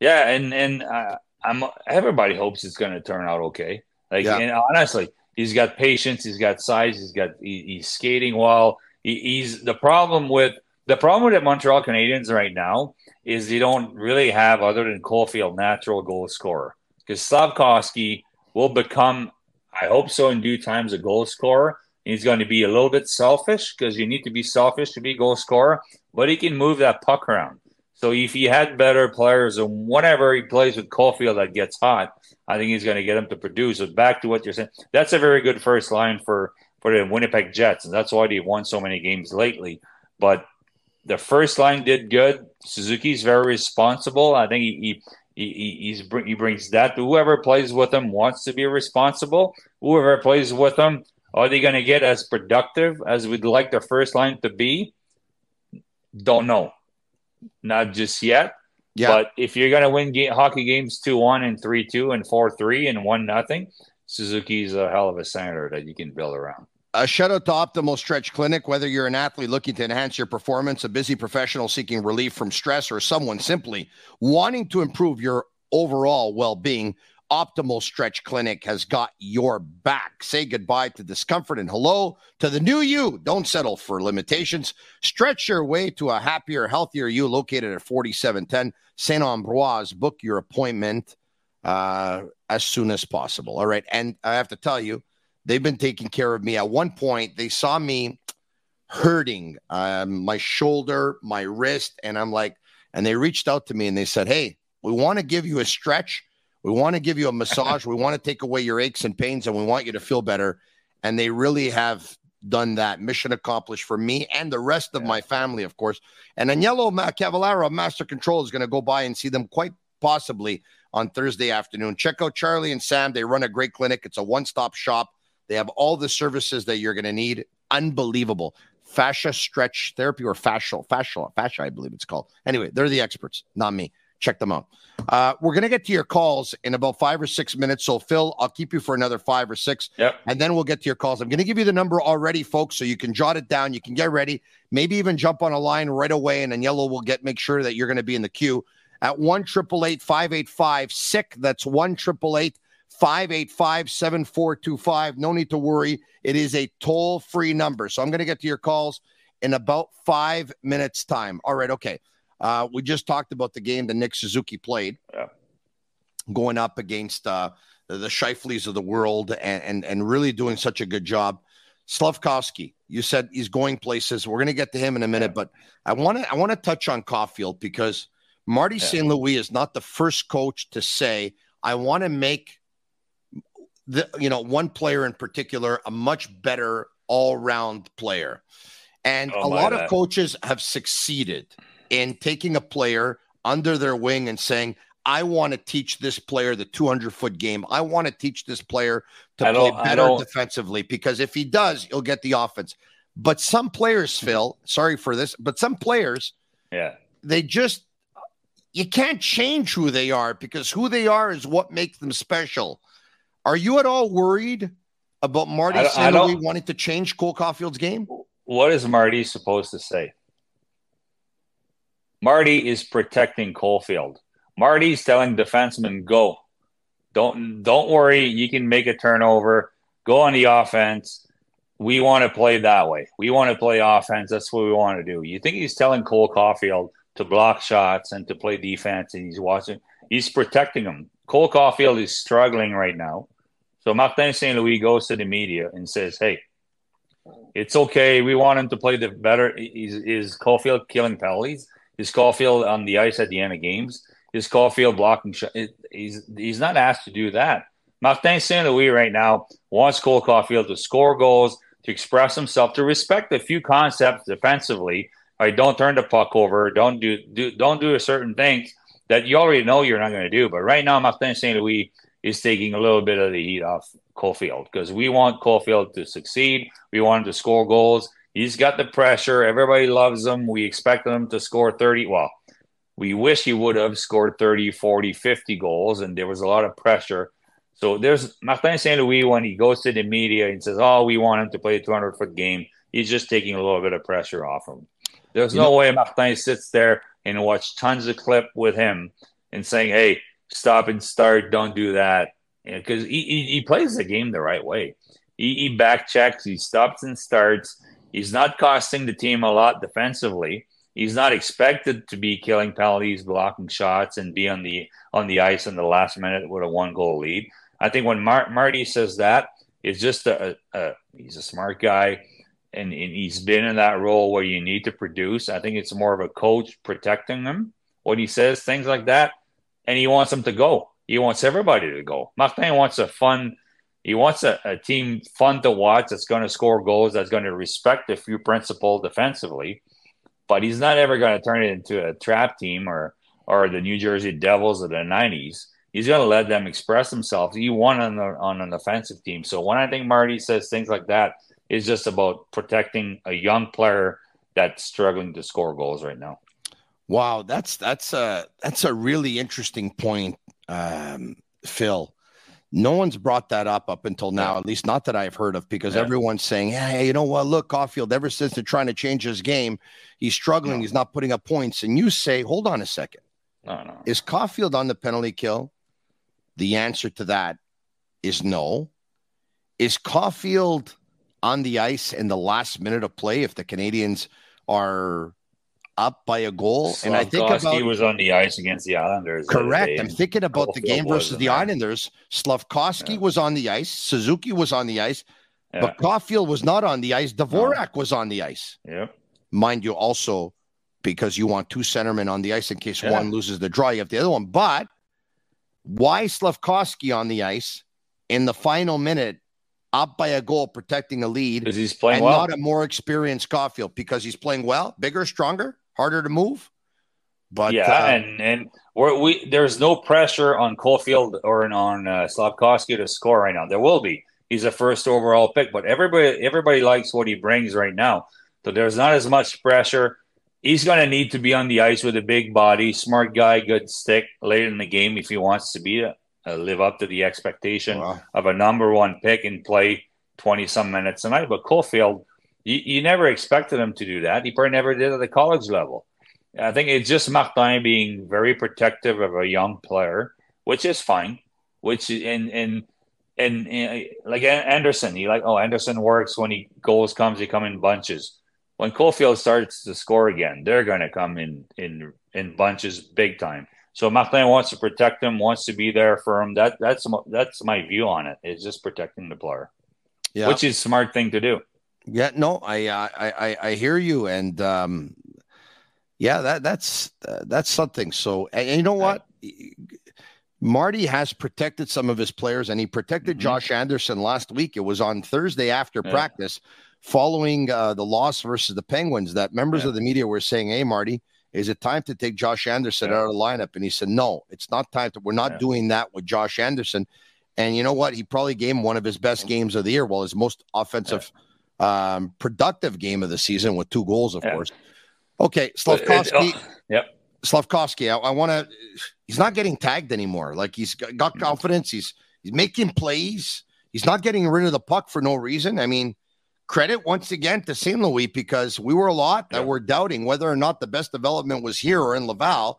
Yeah, and and uh, I'm everybody hopes it's going to turn out okay. Like, yeah. and honestly, he's got patience, he's got size, he's got he, he's skating well. He, he's the problem with the problem with the Montreal Canadiens right now is they don't really have other than Caufield natural goal scorer because Slafkovsky will become, I hope so, in due times a goal scorer. He's going to be a little bit selfish because you need to be selfish to be goal scorer, but he can move that puck around. So if he had better players and whatever he plays with Caufield that gets hot, I think he's going to get him to produce. So back to what you're saying, that's a very good first line for for the Winnipeg Jets, and that's why they've won so many games lately. But the first line did good. Suzuki's very responsible. I think he he, he, he's, he brings that whoever plays with him wants to be responsible. Whoever plays with him, are they going to get as productive as we'd like the first line to be? Don't know. Not just yet. Yeah. But if you're going to win game, hockey games 2 1 and 3 2 and 4 3 and 1 nothing, Suzuki's a hell of a center that you can build around. A shout out to Optimal Stretch Clinic. Whether you're an athlete looking to enhance your performance, a busy professional seeking relief from stress, or someone simply wanting to improve your overall well being, Optimal Stretch Clinic has got your back. Say goodbye to discomfort and hello to the new you. Don't settle for limitations. Stretch your way to a happier, healthier you located at 4710 Saint Ambroise. Book your appointment uh, as soon as possible. All right. And I have to tell you, They've been taking care of me. At one point, they saw me hurting um, my shoulder, my wrist, and I'm like, and they reached out to me and they said, Hey, we want to give you a stretch. We want to give you a massage. we want to take away your aches and pains and we want you to feel better. And they really have done that. Mission accomplished for me and the rest of yeah. my family, of course. And Agnello Cavallaro of Master Control is going to go by and see them quite possibly on Thursday afternoon. Check out Charlie and Sam. They run a great clinic. It's a one stop shop they have all the services that you're going to need. Unbelievable. Fascia stretch therapy or fascial, fascial, fascia, I believe it's called. Anyway, they're the experts, not me. Check them out. Uh, we're going to get to your calls in about five or six minutes. So, Phil, I'll keep you for another five or six. Yep. And then we'll get to your calls. I'm going to give you the number already, folks, so you can jot it down. You can get ready. Maybe even jump on a line right away, and then Yellow will get make sure that you're going to be in the queue at 1 585 SICK. That's 1 585 7425. No need to worry. It is a toll free number. So I'm going to get to your calls in about five minutes' time. All right. Okay. Uh, we just talked about the game that Nick Suzuki played, yeah. going up against uh, the, the Scheifeles of the world and, and, and really doing such a good job. Slafkovsky, you said he's going places. We're going to get to him in a minute, yeah. but I want to I want to touch on Caufield because Marty yeah. St. Louis is not the first coach to say I want to make the you know one player in particular a much better all-round player and oh, a lot of coaches have succeeded in taking a player under their wing and saying I want to teach this player the 200 foot game. I want to teach this player to play better defensively because if he does, he'll get the offense. But some players, mm-hmm. Phil, sorry for this, but some players, yeah, they just you can't change who they are because who they are is what makes them special. Are you at all worried about Marty. Louis wanting to change Cole Caufield's game? What is Marty supposed to say? Marty is protecting Caufield. Marty's telling defensemen go. Don't don't worry. You can make a turnover. Go on the offense. We want to play that way. We want to play offense. That's what we want to do. You think he's telling Cole Caufield to block shots and to play defense, and he's watching. He's protecting him. Cole Caufield is struggling right now. So Martin St. Louis goes to the media and says, "Hey, it's okay. We want him to play the better. Is is Caufield killing penalties? Is Caufield on the ice at the end of games? Is Caufield blocking? Sh- he's he's not asked to do that. Martin St. Louis right now wants Cole Caufield to score goals, to express himself, to respect a few concepts defensively. Right, don't turn the puck over. Don't do, do don't do a certain things that you already know you're not going to do. But right now, Martin St. Louis is taking a little bit of the heat off Caufield because we want Caufield to succeed. We want him to score goals. He's got the pressure. Everybody loves him. We expect him to score 30. Well, we wish he would have scored 30, 40, 50 goals, and there was a lot of pressure. So there's Martin St. Louis when he goes to the media and says, Oh, we want him to play a 200 foot game. He's just taking a little bit of pressure off him. There's you no know, way Martin sits there and watch tons of clip with him and saying, Hey, stop and start, don't do that because he, he, he, plays the game the right way. He, he back checks, he stops and starts. He's not costing the team a lot defensively. He's not expected to be killing penalties, blocking shots, and be on the on the ice in the last minute with a one goal lead. I think when Mar- Marty says that, it's just a, a, he's a smart guy, and, and he's been in that role where you need to produce. I think it's more of a coach protecting him when he says things like that, and he wants them to go. He wants everybody to go. Martin wants a fun, he wants a, a team fun to watch that's going to score goals, that's going to respect a few principles defensively. But he's not ever going to turn it into a trap team or or the New Jersey Devils of the '90s. He's going to let them express themselves. He won on the, on an offensive team. So when I think Marty says things like that, it's just about protecting a young player that's struggling to score goals right now. Wow, that's that's a that's a really interesting point um, Phil. No one's brought that up up until now, at least not that I've heard of, because yeah. everyone's saying, "Hey, you know what? Look, Caufield. Ever since they're trying to change his game, he's struggling. No. He's not putting up points." And you say, "Hold on a second. No, no. Is Caufield on the penalty kill?" The answer to that is no. Is Caufield on the ice in the last minute of play if the Canadiens are up by a goal. and I think about, he was on the ice against the Islanders. Correct. I'm thinking about the game versus the Islanders. Slafkovsky yeah. was on the ice. Suzuki was on the ice. Yeah. But Caufield was not on the ice. Dvorak no. was on the ice. Yep. Mind you, also because you want two centermen on the ice in case yeah. one loses the draw, you have the other one. But why Slafkovsky on the ice in the final minute up by a goal, protecting a lead? Because he's playing and well. not a more experienced Caufield because he's playing well, bigger, stronger harder to move. But yeah, uh, and and we're, we there's no pressure on Caufield or on uh, Slafkovsky to score right now. There will be. He's a first overall pick, but everybody everybody likes what he brings right now. So there's not as much pressure. He's going to need to be on the ice with a big body, smart guy, good stick late in the game if he wants to be a, uh, live up to the expectation wow. of a number one pick and play 20 some minutes a night. But Caufield, you, you never expected him to do that. He probably never did at the college level. I think it's just Martin being very protective of a young player, which is fine. Which and and and, and like Anderson, he like oh Anderson works when he goals comes, he come in bunches. When Caufield starts to score again, they're going to come in in in bunches, big time. So Martin wants to protect him, wants to be there for him. That that's that's my view on it. Is just protecting the player, yeah. which is smart thing to do. Yeah, no, I I I, I hear you, and um, yeah, that that's uh, that's something. So, and, and, you know what, Marty has protected some of his players, and he protected mm-hmm. Josh Anderson last week. It was on Thursday after yeah. practice, following uh, the loss versus the Penguins. That members yeah. of the media were saying, "Hey, Marty." Is it time to take Josh Anderson yeah. out of the lineup? And he said, No, it's not time to. We're not doing that with Josh Anderson. And you know what? He probably gave him one of his best games of the year. Well, his most offensive um, productive game of the season with two goals, of yeah. course. Okay, Slafkovsky. Oh, yep. Slafkovsky. I, I want to. He's not getting tagged anymore. Like he's got mm. confidence. He's he's making plays. He's not getting rid of the puck for no reason. I mean, credit once again to St. Louis because we were a lot that were doubting whether or not the best development was here or in Laval.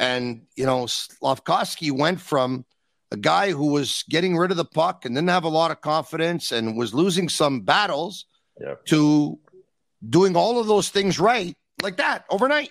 And, you know, Slafkovsky went from a guy who was getting rid of the puck and didn't have a lot of confidence and was losing some battles to doing all of those things right like that overnight.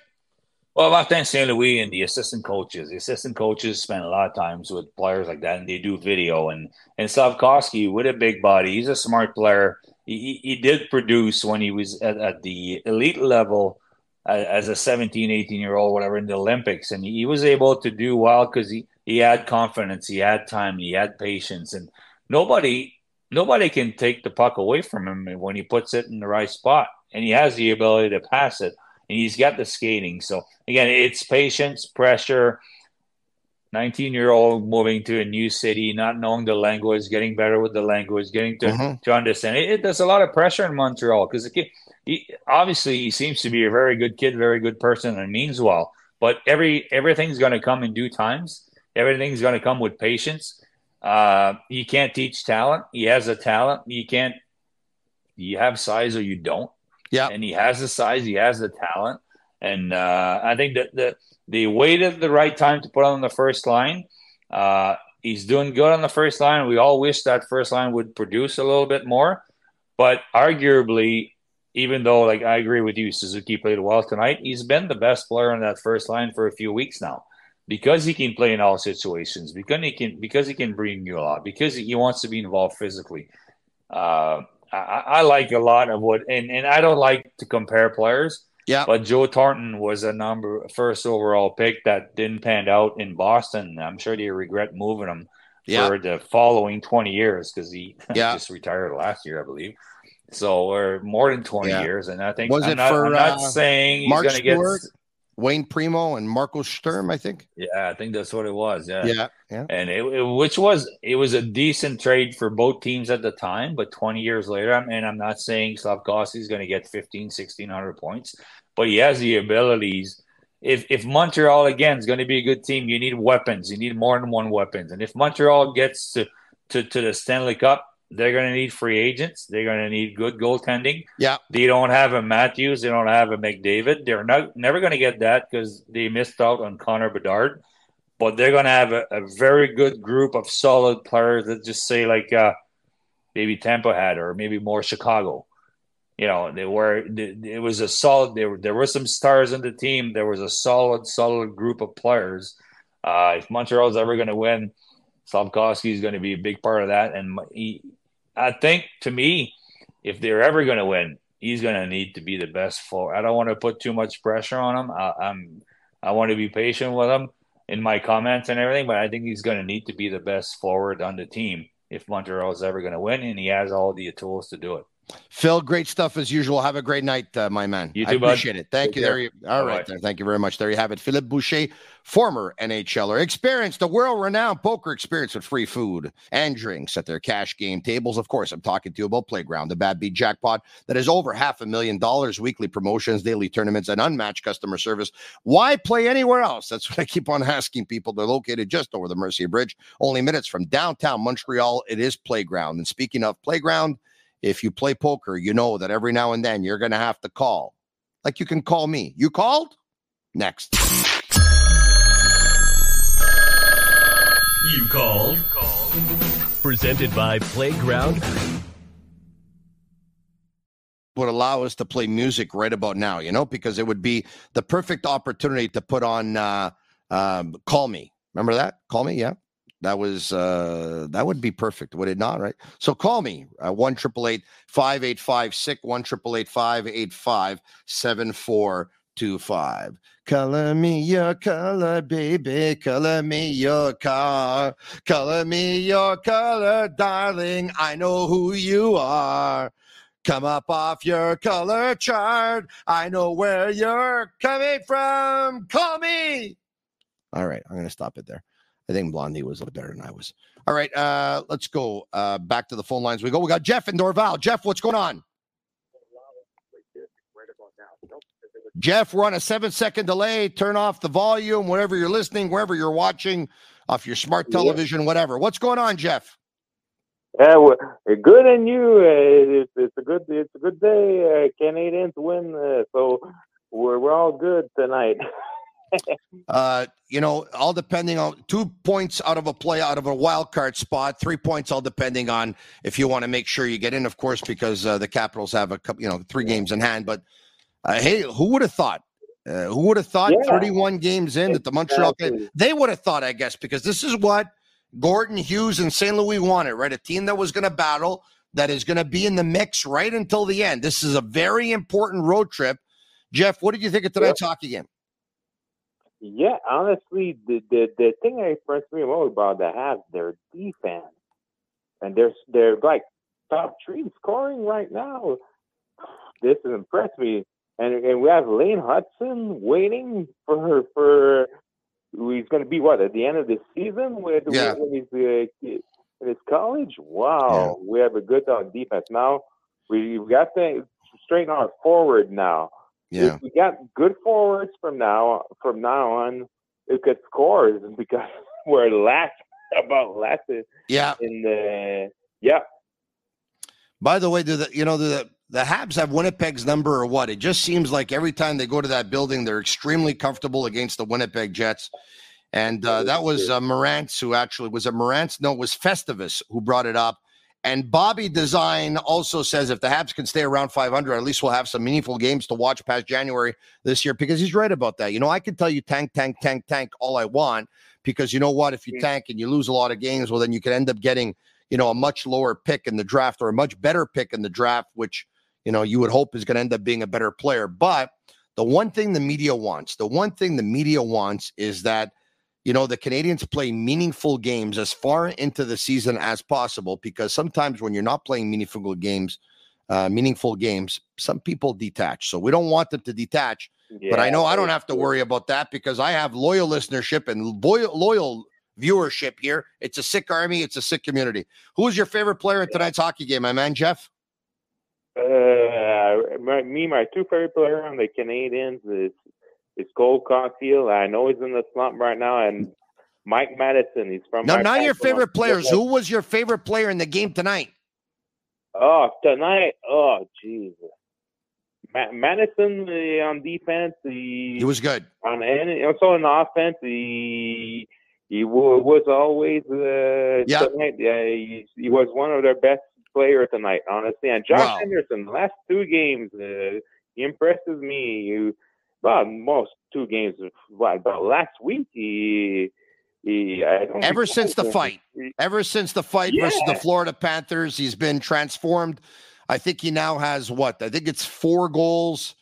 Well, Martin St. Louis and the assistant coaches, the assistant coaches spend a lot of times with players like that, and they do video. And and Slafkovsky, with a big body, he's a smart player. He, he did produce when he was at, at the elite level uh, as a 17, 18 year old, whatever, in the Olympics. And he was able to do well because he, he had confidence, he had time, he had patience. And nobody nobody can take the puck away from him when he puts it in the right spot. And he has the ability to pass it and he's got the skating. So again, it's patience, pressure. 19 year old moving to a new city, not knowing the language, getting better with the language, getting to, mm-hmm. to understand it, it. There's a lot of pressure in Montreal because he, obviously he seems to be a very good kid, very good person, and means well. But every everything's going to come in due times. Everything's going to come with patience. Uh, you can't teach talent. He has a talent. You can't. You have size or you don't. Yeah. And he has the size, he has the talent. And uh, I think that the they waited the right time to put on the first line. Uh, he's doing good on the first line. We all wish that first line would produce a little bit more. But arguably, even though like I agree with you, Suzuki played well tonight, he's been the best player on that first line for a few weeks now. Because he can play in all situations, because he can because he can bring you a lot, because he wants to be involved physically. Uh, I, I, like a lot of what, and, and I don't like to compare players. Yeah. But Joe Thornton was a number first overall pick that didn't pan out in Boston. I'm sure they regret moving him yeah. for the following 20 years because he yeah. just retired last year, I believe. So, or more than 20 yeah. years. And I think was I'm it not, for I'm not uh, saying he's going to get Wayne Primeau and Marco Sturm, I think. Yeah, I think that's what it was. Yeah, yeah, yeah. And it, it, which was it was a decent trade for both teams at the time, but 20 years later, I mean, I'm not saying Slafkovsky is going to get 15, 1600 points, but he has the abilities. If if Montreal again is going to be a good team, you need weapons. You need more than one weapons. And if Montreal gets to to, to the Stanley Cup, they're going to need free agents. They're going to need good goaltending. Yeah. They don't have a Matthews. They don't have a McDavid. They're not never going to get that because they missed out on Connor Bedard. But they're going to have a, a, very good group of solid players that just say like uh, maybe Tampa had or maybe more Chicago. You know, they were. It was a solid. There were there were some stars in the team. There was a solid, solid group of players. Uh, if Montreal's ever going to win, Slafkovsky is going to be a big part of that, and he, I think to me, if they're ever going to win, he's going to need to be the best for. I don't want to put too much pressure on him. I, I'm I want to be patient with him in my comments and everything, but I think he's going to need to be the best forward on the team if Montreal is ever going to win, and he has all the tools to do it. Phil, great stuff as usual. Have a great night, uh, my man. You too, I appreciate bud. it. Thank Take you. Care. There you, all right, there. Thank you very much. There you have it. Philippe Boucher, former NHLer, experienced a world-renowned poker experience with free food and drinks at their cash game tables. Of course, I'm talking to you about Playground, the bad beat jackpot that is over half a million dollars, weekly promotions, daily tournaments, and unmatched customer service. Why play anywhere else? That's what I keep on asking people. They're located just over the Mercier Bridge, only minutes from downtown Montreal. It is Playground. And speaking of Playground if you play poker, you know that every now and then you're going to have to call. Like you can call me. You called? Next. You called. You called. Presented by Playground. Would allow us to play music right about now, you know, because it would be the perfect opportunity to put on uh, um, Call Me. Remember that? Call Me, yeah. That was uh that would be perfect, would it not? Right. So call me one triple eight five eight five six one triple eight five eight five seven four two five. Color me your color, baby. Color me your car. Color me your color, darling. I know who you are. Come up off your color chart. I know where you're coming from. Call me. All right, I'm going to stop it there. I think Blondie was a little better than I was. All right, uh, let's go uh, back to the phone lines. We go. We got Jeff in Dorval. Jeff, what's going on? Jeff, we're on a seven second delay. Turn off the volume, wherever you're listening, wherever you're watching, off your smart television, yeah. whatever. What's going on, Jeff? Yeah, well, good and you. Uh, it's, it's, a good it's a good day. Uh, Canadiens win, uh, so we're we're all good tonight. uh, you know, all depending on two points out of a play out of a wild card spot, three points all depending on if you want to make sure you get in, of course, because uh, the Capitals have a couple, you know, three games in hand. But uh, hey, who would have thought? Uh, who would have thought Yeah. 31 games in that the Montreal Exactly. they would have thought, I guess, because this is what Gorton Hughes and St. Louis wanted, right? A team that was going to battle, that is going to be in the mix right until the end. This is a very important road trip. Jeff, what did you think of tonight's hockey game? Yeah, honestly, the the, the thing that impressed me most about the Habs, their defense, and they're they're like top three scoring right now. This has impressed me, and and we have Lane Hutson waiting for her for he's going to be what at the end of the season with Yeah. when he's uh, in his college. Wow, we have a good on defense now. We we got to straighten our forward now. If we got good forwards from now from now on, who could score because we're last about last Yeah. in the yeah. By the way, do the you know do the the Habs have Winnipeg's number or what? It just seems like every time they go to that building, they're extremely comfortable against the Winnipeg Jets. And uh, that was uh, Morantz who actually was a Morantz? No, it was Festivus who brought it up. And Bobby Design also says if the Habs can stay around 500, at least we'll have some meaningful games to watch past January this year because he's right about that. You know, I can tell you tank, tank, tank, tank all I want because you know what? If you tank and you lose a lot of games, well, then you can end up getting, you know, a much lower pick in the draft or a much better pick in the draft, which, you know, you would hope is going to end up being a better player. But the one thing the media wants, the one thing the media wants is that you know, the Canadiens play meaningful games as far into the season as possible because sometimes when you're not playing meaningful games, uh, meaningful games, some people detach. So we don't want them to detach. but I know I don't have to worry about that because I have loyal listenership and loyal, loyal viewership here. It's a sick army. It's a sick community. Who is your favorite player in tonight's hockey game, my man, Jeff? Uh, my, me, my two favorite player on the Canadiens is is Cole Caufield. I know he's in the slump right now, and Mike Matheson. He's from No, my not your favorite players. Who was your favorite player in the game tonight? Oh, tonight. Oh, Jesus. Ma- Matheson uh, on defense. He, He was good. on and also on offense. He he wa- was always uh, Yeah. tonight. Uh, he, he was one of their best players tonight, honestly. And Josh Wow. Henderson, last two games, uh, he impresses me. You, well, most two games. What about last week? He he. Ever since the fight. Ever since the fight versus the Florida Panthers, he's been transformed. I think he now has what? I think it's four goals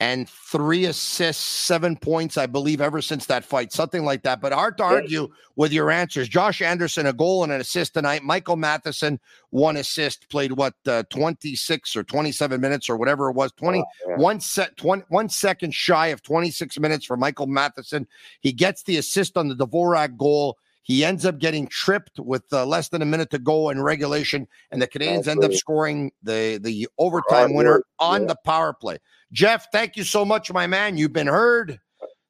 and three assists, seven points, I believe, ever since that fight, something like that. But hard to argue with your answers. Josh Anderson, a goal and an assist tonight. Michael Matheson, one assist, played what, uh, 26 or 27 minutes or whatever it was, 20, yeah. one set, 20, one second shy of 26 minutes for Michael Matheson. He gets the assist on the Dvorak goal. He ends up getting tripped with uh, less than a minute to go in regulation, and the Canadiens end up scoring the the overtime winner on yeah. the power play. Jeff, thank you so much, my man. You've been heard.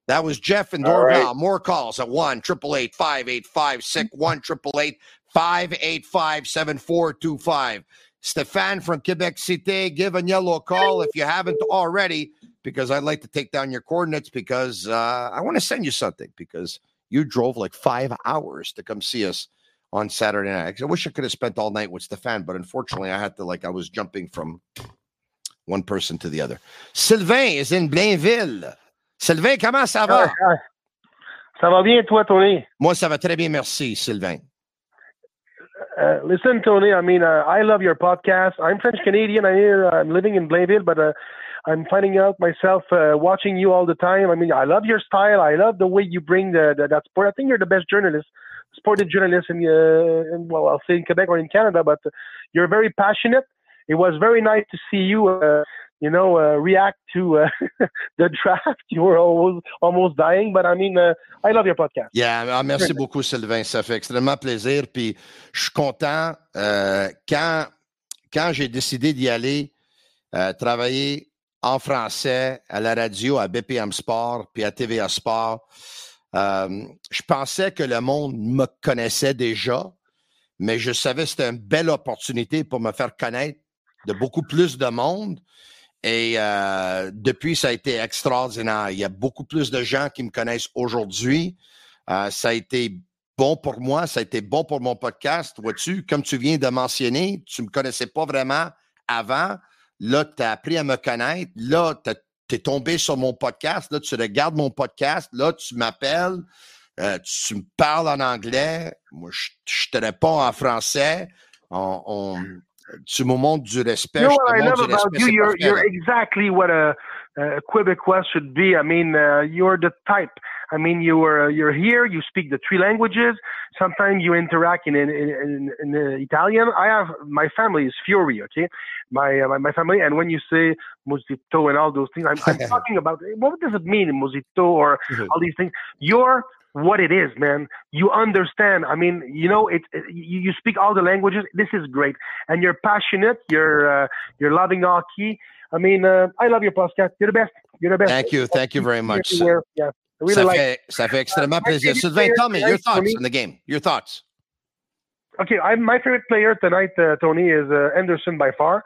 That was Jeff and All right. Dorval. More calls at 1 888 585 6 1 888 585 7425. Stefan from Quebec City, give Agnello a call if you haven't already, because I'd like to take down your coordinates because uh, I want to send you something because you drove like five hours to come see us on Saturday night. I wish I could have spent all night with Stefan, but unfortunately, I had to like I was jumping from one person to the other. Sylvain is in Blainville. Sylvain, comment ça va? Ça va bien, toi, Tony? Moi, ça va très bien, merci, Sylvain. Uh, listen, Tony. I mean, uh, I love your podcast. I'm French Canadian. I'm here. I'm living in Blainville, but uh, I'm finding out myself uh, watching you all the time. I mean, I love your style. I love the way you bring the, the that sport. I think you're the best journalist, sported journalist in, uh, in well, I'll say in Quebec or in Canada. But you're very passionate. It was very nice to see you. Uh, you know, uh, react to uh, the draft. You were almost almost dying, but I mean, uh, I love your podcast. Yeah, ah, merci beaucoup, Sylvain. Ça fait extrêmement plaisir. Puis je suis content. euh, quand quand j'ai décidé d'y aller, euh, travailler en français à la radio, à BPM Sport, puis à TVA Sport, euh, je pensais que le monde me connaissait déjà, mais je savais que c'était une belle opportunité pour me faire connaître de beaucoup plus de monde. Et euh, depuis, ça a été extraordinaire. Il y a beaucoup plus de gens qui me connaissent aujourd'hui. Euh, ça a été bon pour moi, ça a été bon pour mon podcast. Vois-tu, comme tu viens de mentionner, tu ne me connaissais pas vraiment avant. Là, tu as appris à me connaître. Là, tu es tombé sur mon podcast. Là, tu regardes mon podcast. Là, tu m'appelles. Euh, tu me parles en anglais. Moi, je, te réponds en français. On, tu me montres du respect. You know what I love about you? You're, you're exactly what a, a Quebecois should be. I mean, uh, you're the type. I mean, you are you're here. You speak the three languages. Sometimes you interact in in in, in, in Italian. I have my family is Fury. Okay, my, uh, my my family. And when you say mosito and all those things, I'm, I'm talking about what does it mean, mosito or mm-hmm. all these things. You're what it is, man. You understand. I mean, you know, it, it you, you, speak all the languages. This is great, and you're passionate. You're uh, you're loving hockey. I mean, uh, I love your podcast. You're the best. You're the best. Thank you. Thank you very much. Yeah, I really ça, like fait, ça fait extrêmement plaisir. Sylvain, tell me your thoughts on the game. Your thoughts. Okay, I'm, my favorite player tonight, uh, Tony, is uh, Anderson by far.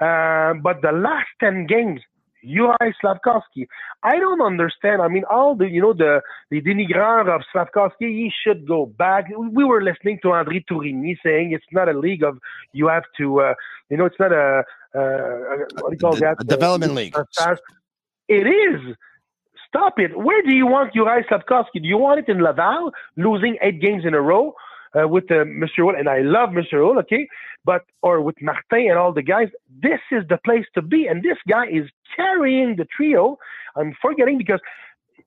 Uh, but the last 10 games, Juraj Slafkovsky. I don't understand. I mean, all the, you know, the, the denigrants of Slafkovsky, he should go back. We were listening to André Tourigny saying it's not a league of, you have to, uh, you know, it's not a, uh, what do you call that? Development uh, league. It is. Stop it. Where do you want Juraj Slafkovsky? Do you want it in Laval, losing eight games in a row? Uh, with uh, Mr. Houle, and I love Mr. Houle, okay, but or with Martin and all the guys, this is the place to be. And this guy is carrying the trio. I'm forgetting because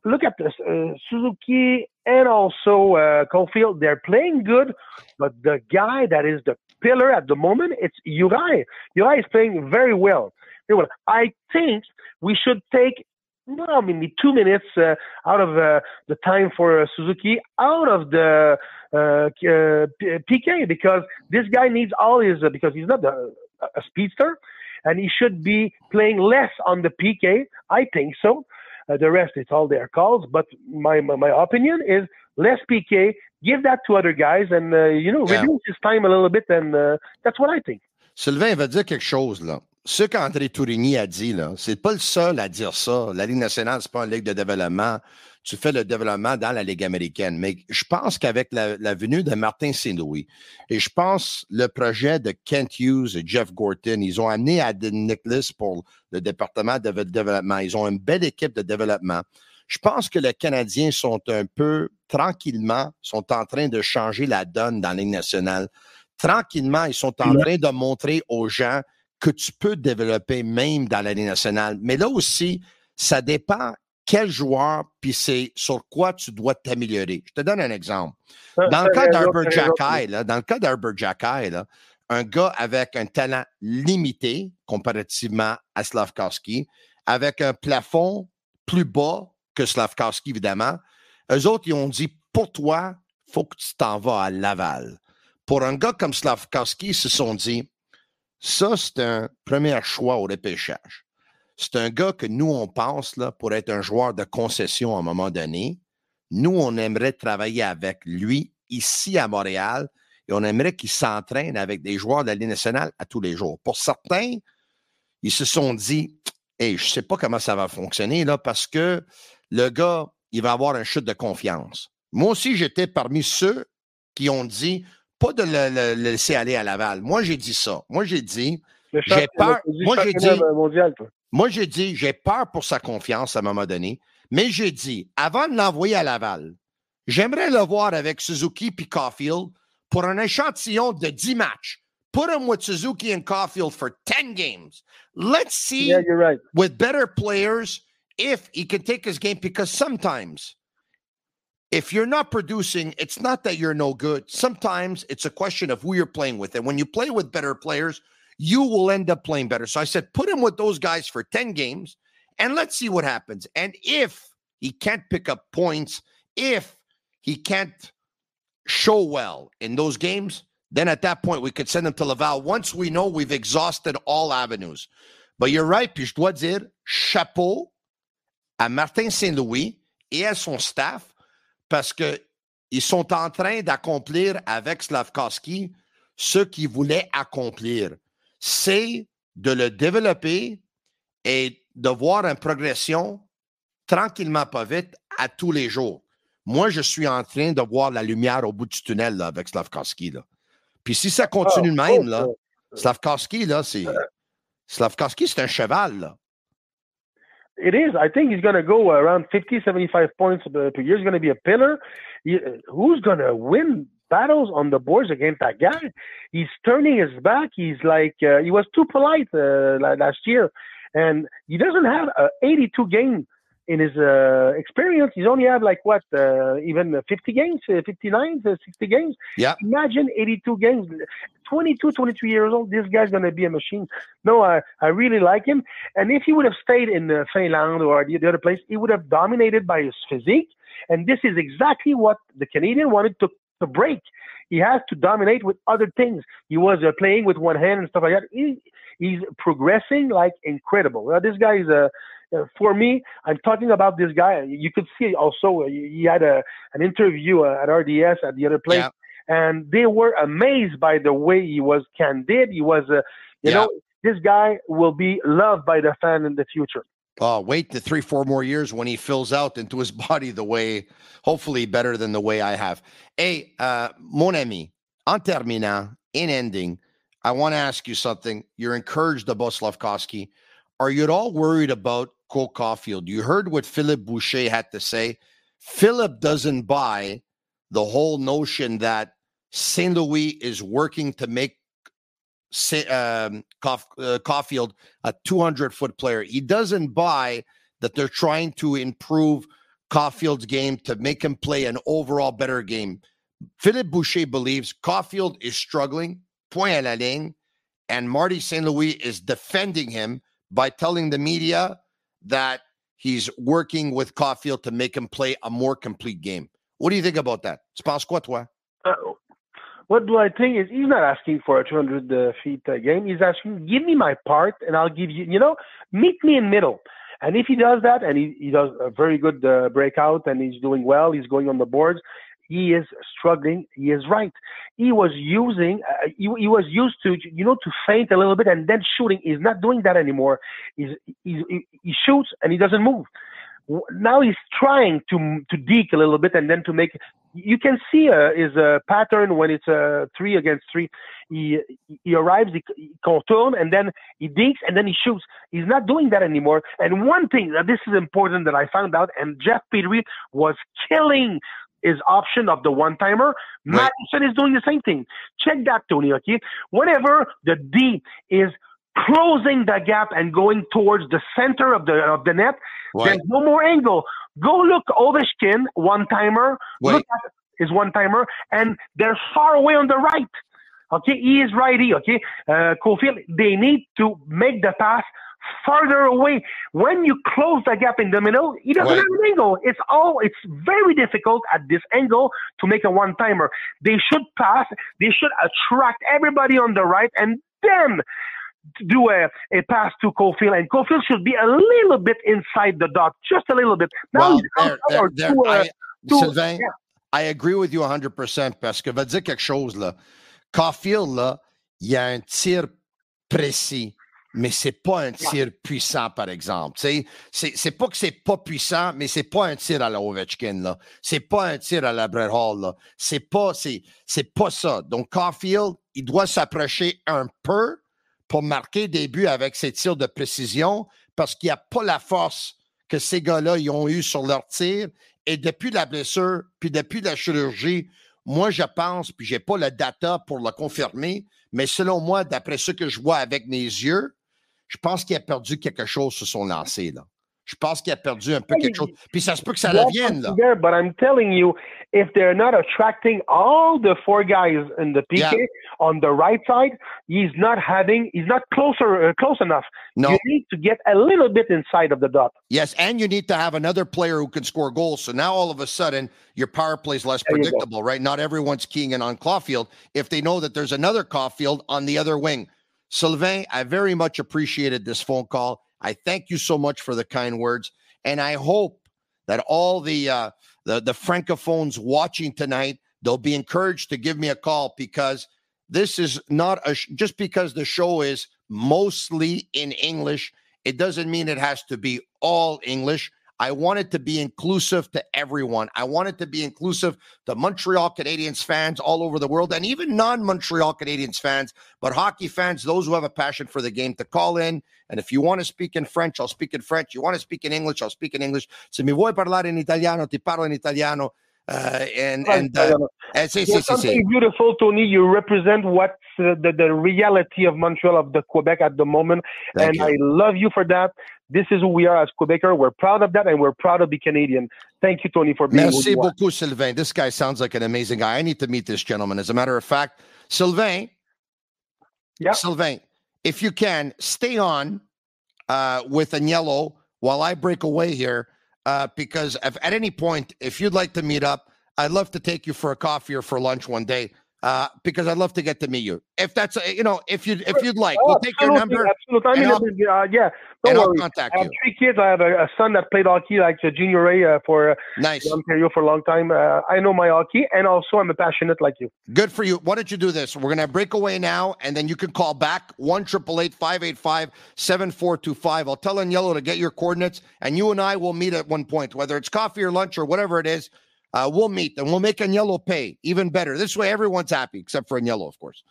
look at this uh, Suzuki and also uh, Caufield. They're playing good, but the guy that is the pillar at the moment, it's Uri. Uri is playing very well. Well. I think we should take well, maybe two minutes uh, out of uh, the time for uh, Suzuki out of the uh, PK because this guy needs all his because he's not a, a speedster and he should be playing less on the PK. I think so. Uh, the rest, it's all their calls. But my, my, my opinion is less PK, give that to other guys, and uh, you know yeah. reduce his time a little bit. And uh, that's what I think. Sylvain va dire quelque chose là. Ce qu'André Tourigny a dit là, c'est pas le seul à dire ça. La Ligue nationale, c'est pas une ligue de développement tu fais le développement dans la Ligue américaine. Mais je pense qu'avec la, venue de Martin Saint-Louis et je pense le projet de Kent Hughes et Jeff Gorton, ils ont amené à Nicholas pour le département de développement. Ils ont une belle équipe de développement. Je pense que les Canadiens sont un peu tranquillement, sont en train de changer la donne dans la Ligue nationale. Tranquillement, ils sont en train de montrer aux gens que tu peux développer même dans la Ligue nationale. Mais là aussi, ça dépend quel joueur, puis c'est sur quoi tu dois t'améliorer. Je te donne un exemple. Dans le cas d'Arbor Jacky, dans le cas Jacky, un gars avec un talent limité comparativement à Slavkowski, avec un plafond plus bas que Slavkowski, évidemment, eux autres, ils ont dit, pour toi, il faut que tu t'en vas à Laval. Pour un gars comme Slavkowski, ils se sont dit, ça, c'est un premier choix au repêchage. C'est un gars que nous, on pense pour être un joueur de concession à un moment donné. Nous, on aimerait travailler avec lui ici à Montréal et on aimerait qu'il s'entraîne avec des joueurs de la Ligue nationale à tous les jours. Pour certains, ils se sont dit Hey, je ne sais pas comment ça va fonctionner là, parce que le gars, il va avoir un chute de confiance. Moi aussi, j'étais parmi ceux qui ont dit pas de le, laisser aller à Laval. Moi, j'ai dit ça. Moi, j'ai dit, j'ai peur. Moi, j'ai dit, moi, j'ai dit, j'ai peur pour sa confiance à un moment donné, mais j'ai dit, avant de l'envoyer à Laval, j'aimerais le voir avec Suzuki et Caulfield pour un échantillon de 10 matchs. Put him with Suzuki and Caulfield for 10 games. Let's see yeah, you're right. with better players if he can take his game because sometimes if you're not producing, it's not that you're no good. Sometimes it's a question of who you're playing with. And when you play with better players, you will end up playing better. So I said, put him with those guys for 10 games and let's see what happens. And if he can't pick up points, if he can't show well in those games, then at that point we could send him to Laval once we know we've exhausted all avenues. But you're right, puis je dois dire chapeau à Martin Saint-Louis et à son staff parce que ils sont en train d'accomplir avec Slavkowski ce qu'ils voulaient accomplir c'est de le développer et de voir une progression tranquillement, pas vite, à tous les jours. Moi, je suis en train de voir la lumière au bout du tunnel là, avec Slavkowski. Là. Puis si ça continue de même, là, Slavkowski, là, c'est. Slavkowski, c'est un cheval, là. It is. I think he's going to go around 50, 75 points per year. He's going to be a pillar. He, who's going to win battles on the boards against that guy? He's turning his back. He's like, uh, he was too polite uh, last year. And he doesn't have a 82 game in his uh, experience, he's only had like what, uh, even 50 games, uh, 59, uh, 60 games. Yeah. Imagine 82 games. 22, 23 years old. This guy's going to be a machine. No, I, I really like him. And if he would have stayed in uh, Finland or the, the other place, he would have dominated by his physique. And this is exactly what the Canadian wanted to, to break. He has to dominate with other things. He was uh, playing with one hand and stuff like that. He, he's progressing like incredible. Well, this guy is a uh, for me, I'm talking about this guy. You could see also uh, he had a an interview uh, at RDS at the other place, yeah. and they were amazed by the way he was candid. He was, uh, you yeah. know, this guy will be loved by the fan in the future. Oh, wait the three, four more years when he fills out into his body the way, hopefully better than the way I have. Hey, uh, mon ami, en terminant, in ending, I want to ask you something. You're encouraged about Slafkovsky. Are you at all worried about Cole Caufield. You heard what Philippe Boucher had to say. Philippe doesn't buy the whole notion that St. Louis is working to make um, uh, Caufield a 200 foot player. He doesn't buy that they're trying to improve Caufield's game to make him play an overall better game. Philippe Boucher believes Caufield is struggling, point à la ligne, and Marty St. Louis is defending him by telling the media that he's working with Caufield to make him play a more complete game. What do you think about that? Uh, what do I think is he's not asking for a 200 uh, feet uh, game. He's asking, give me my part and I'll give you, you know, meet me in middle. And if he does that and he, he does a very good uh, breakout and he's doing well, he's going on the boards, he is struggling. He is right. He was using, uh, he, he, was used to, you know, to faint a little bit and then shooting. He's not doing that anymore. He's, he's, he shoots and he doesn't move. Now he's trying to to deke a little bit and then to make. You can see uh, his uh, pattern when it's a uh, three against three. He he arrives, he, he contourne, and then he dekes and then he shoots. He's not doing that anymore. And one thing that this is important that I found out, and Jeff Petry was killing his option of the one timer. Right. Matheson is doing the same thing. Check that, Tony. Okay. Whenever the D is closing the gap and going towards the center of the of the net, right. there's no more angle. Go look Ovechkin, one timer. Look at his one timer, and they're far away on the right. Okay, he is righty. Okay, uh, they need to make the pass farther away. When you close the gap in the middle, he doesn't right. have an angle. It's all it's very difficult at this angle to make a one timer. They should pass, they should attract everybody on the right and then do a, a pass to Caufield, and Caufield should be a little bit inside the dot, just a little bit. Now well, there, there, there, uh, I, to, Sylvain, yeah. I agree with you 100% parce que va dire quelque chose là. Caufield là, il y a un tir précis mais c'est pas un tir puissant, par exemple. C'est, c'est pas que c'est pas puissant, mais c'est pas un tir à la Ovechkin, là. C'est pas un tir à la Brett Hall, là. C'est pas, c'est, c'est pas ça. Donc, Caulfield, il doit s'approcher un peu pour marquer des buts avec ses tirs de précision parce qu'il n'y a pas la force que ces gars-là ils ont eu sur leur tir. Et depuis la blessure, puis depuis la chirurgie, moi, je pense, puis j'ai pas la data pour le confirmer, mais selon moi, d'après ce que je vois avec mes yeux, je pense qu'il a perdu quelque chose sur son lancer, là. Je pense qu'il a perdu un peu quelque chose. Puis ça se peut que ça là. There, but I'm telling you, if they're not attracting all the four guys in the PK yeah. on the right side, he's not having, he's not closer, uh, close enough. No. You need to get a little bit inside of the dot. Yes, and you need to have another player who can score goals. So now all of a sudden, your power play is less there predictable, right? Not everyone's keying in on Caufield if they know that there's another Caufield on the other wing. Sylvain, I very much appreciated this phone call. I thank you so much for the kind words, and I hope that all the uh, the, the francophones watching tonight they'll be encouraged to give me a call because this is not a sh- just because the show is mostly in English. It doesn't mean it has to be all English. I want it to be inclusive to everyone. I want it to be inclusive to Montreal Canadiens fans all over the world and even non Montreal Canadiens fans, but hockey fans, those who have a passion for the game, to call in. And if you want to speak in French, I'll speak in French. You want to speak in English, I'll speak in English. Se mi vuoi parlare in italiano, ti parlo in italiano. Uh, and and uh, sí, sí, something beautiful, Tony. You represent what uh, the the reality of Montreal of the Quebec at the moment, Thank and you. I love you for that. This is who we are as Quebecer. We're proud of that, and we're proud to be Canadian. Thank you, Tony, for being. Merci beaucoup, Sylvain. This guy sounds like an amazing guy. I need to meet this gentleman. As a matter of fact, Sylvain. Yeah. Sylvain, if you can stay on uh, with Agnello while I break away here uh, because if, at any point, if you'd like to meet up, I'd love to take you for a coffee or for lunch one day. Uh, because I'd love to get to meet you. If that's you know, if you if you'd like, we'll take your number. Absolutely. I mean, uh, yeah. Don't worry. contact I have three kids. I have a, a, son that played hockey, like uh, Junior A, uh, for uh, nice Ontario for a long time. Uh, I know my hockey, and also I'm a passionate like you. Good for you. Why don't you do this? We're gonna break away now, and then you can call back one triple eight five eight five seven four two five. I'll tell Yellow to get your coordinates, and you and I will meet at one point, whether it's coffee or lunch or whatever it is. Uh, we'll meet and we'll make Agnello pay even better. This way, everyone's happy except for Agnello, of course.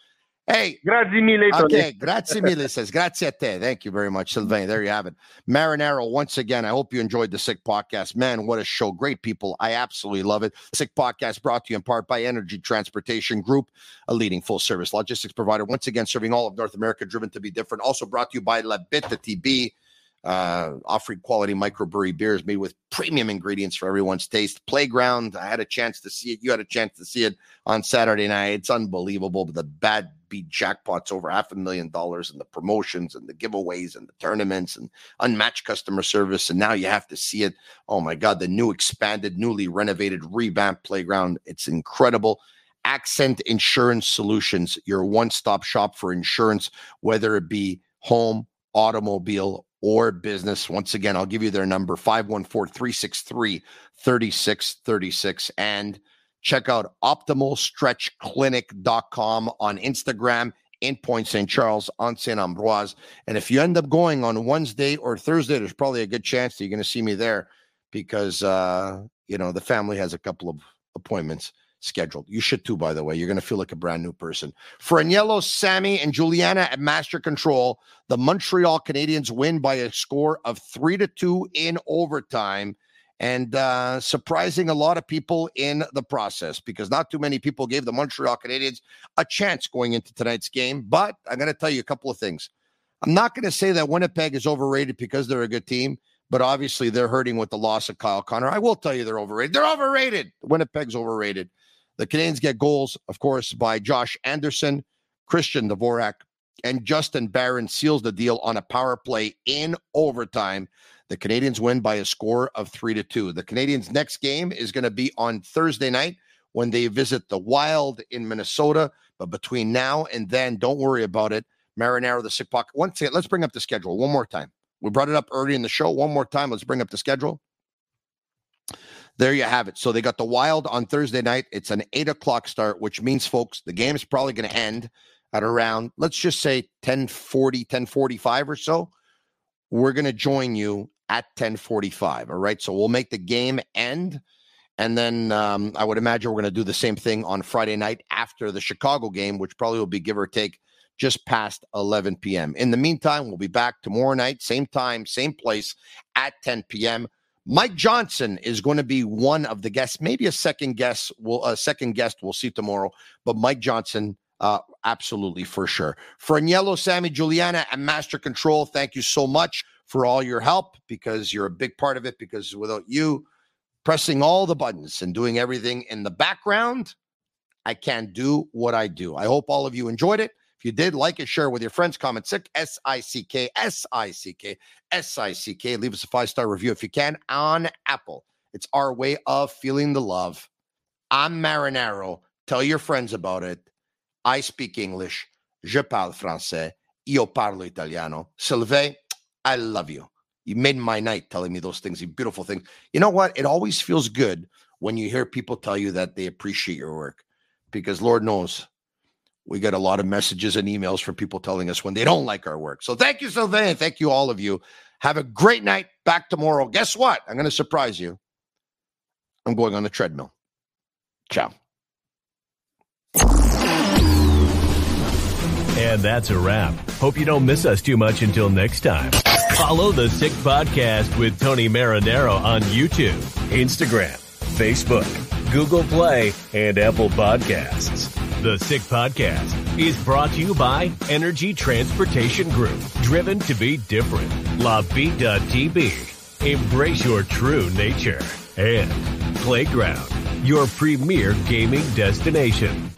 Hey, grazie mille. Okay, grazie mille says grazie a te. Thank you very much, Sylvain. There you have it. Marinaro, once again, I hope you enjoyed the Sick Podcast. Man, what a show. Great people. I absolutely love it. Sick Podcast brought to you in part by Energy Transportation Group, a leading full service logistics provider. Once again, serving all of North America, driven to be different. Also brought to you by La Bitte TB uh, offering quality microbrewery beers made with premium ingredients for everyone's taste. Playground, I had a chance to see it. You had a chance to see it on Saturday night. It's unbelievable. But the bad beat jackpots over half a million dollars and the promotions and the giveaways and the tournaments and unmatched customer service. And now you have to see it. Oh my God, the new expanded, newly renovated, revamped playground. It's incredible. Accent Insurance Solutions, your one stop shop for insurance, whether it be home, automobile, or business. Once again, I'll give you their number 514 363 3636 and check out optimalstretchclinic.com on Instagram in Point St. Charles on St. Ambroise. And if you end up going on Wednesday or Thursday, there's probably a good chance that you're going to see me there because, uh, you know, the family has a couple of appointments scheduled. You should too, by the way. You're going to feel like a brand new person. For Agnello, Sammy, and Juliana at Master Control, the Montreal Canadiens win by a score of three to two in overtime. And uh, surprising a lot of people in the process because not too many people gave the Montreal Canadiens a chance going into tonight's game. But I'm going to tell you a couple of things. I'm not going to say that Winnipeg is overrated because they're a good team but obviously they're hurting with the loss of Kyle Connor. I will tell you they're overrated. They're overrated. Winnipeg's overrated. The Canadiens get goals, of course, by Josh Anderson, Christian Dvorak, and Justin Barron seals the deal on a power play in overtime. The Canadiens win by a score of three to two. The Canadiens' next game is going to be on Thursday night when they visit the Wild in Minnesota. But between now and then, don't worry about it. Marinaro, the sick pocket. Once again, let's bring up the schedule one more time. We brought it up early in the show. One more time. Let's bring up the schedule there you have it. So they got the Wild on Thursday night. It's an eight o'clock start, which means, folks, the game is probably going to end at around, let's just say 1040, 1045 or so. We're going to join you at 1045. All right. So we'll make the game end. And then um, I would imagine we're going to do the same thing on Friday night after the Chicago game, which probably will be give or take just past 11 p.m. In the meantime, we'll be back tomorrow night, same time, same place at 10 p.m. Mike Johnson is going to be one of the guests, maybe a second guest. We'll a second guest we'll see tomorrow, but Mike Johnson, uh, absolutely for sure. For Agnello, Sammy, Juliana, and Master Control, thank you so much for all your help because you're a big part of it. Because without you pressing all the buttons and doing everything in the background, I can't do what I do. I hope all of you enjoyed it you did, like it, share with your friends, comment sick, S I C K, S I C K, S I C K. Leave us a five star review if you can on Apple. It's our way of feeling the love. I'm Marinaro. Tell your friends about it. I speak English. Je parle français. Io parlo italiano. Sylvain, I love you. You made my night telling me those things, you beautiful things. You know what? It always feels good when you hear people tell you that they appreciate your work because Lord knows we get a lot of messages and emails from people telling us when they don't like our work. So thank you, Sylvain. Thank you, all of you. Have a great night. Back tomorrow. Guess what? I'm going to surprise you. I'm going on the treadmill. Ciao. And that's a wrap. Hope you don't miss us too much until next time. Follow the Sick Podcast with Tony Marinaro on YouTube, Instagram, Facebook, Google Play, and Apple Podcasts. The Sick Podcast is brought to you by Energy Transportation Group, driven to be different. La Vida TB. Embrace your true nature. And Playground, your premier gaming destination.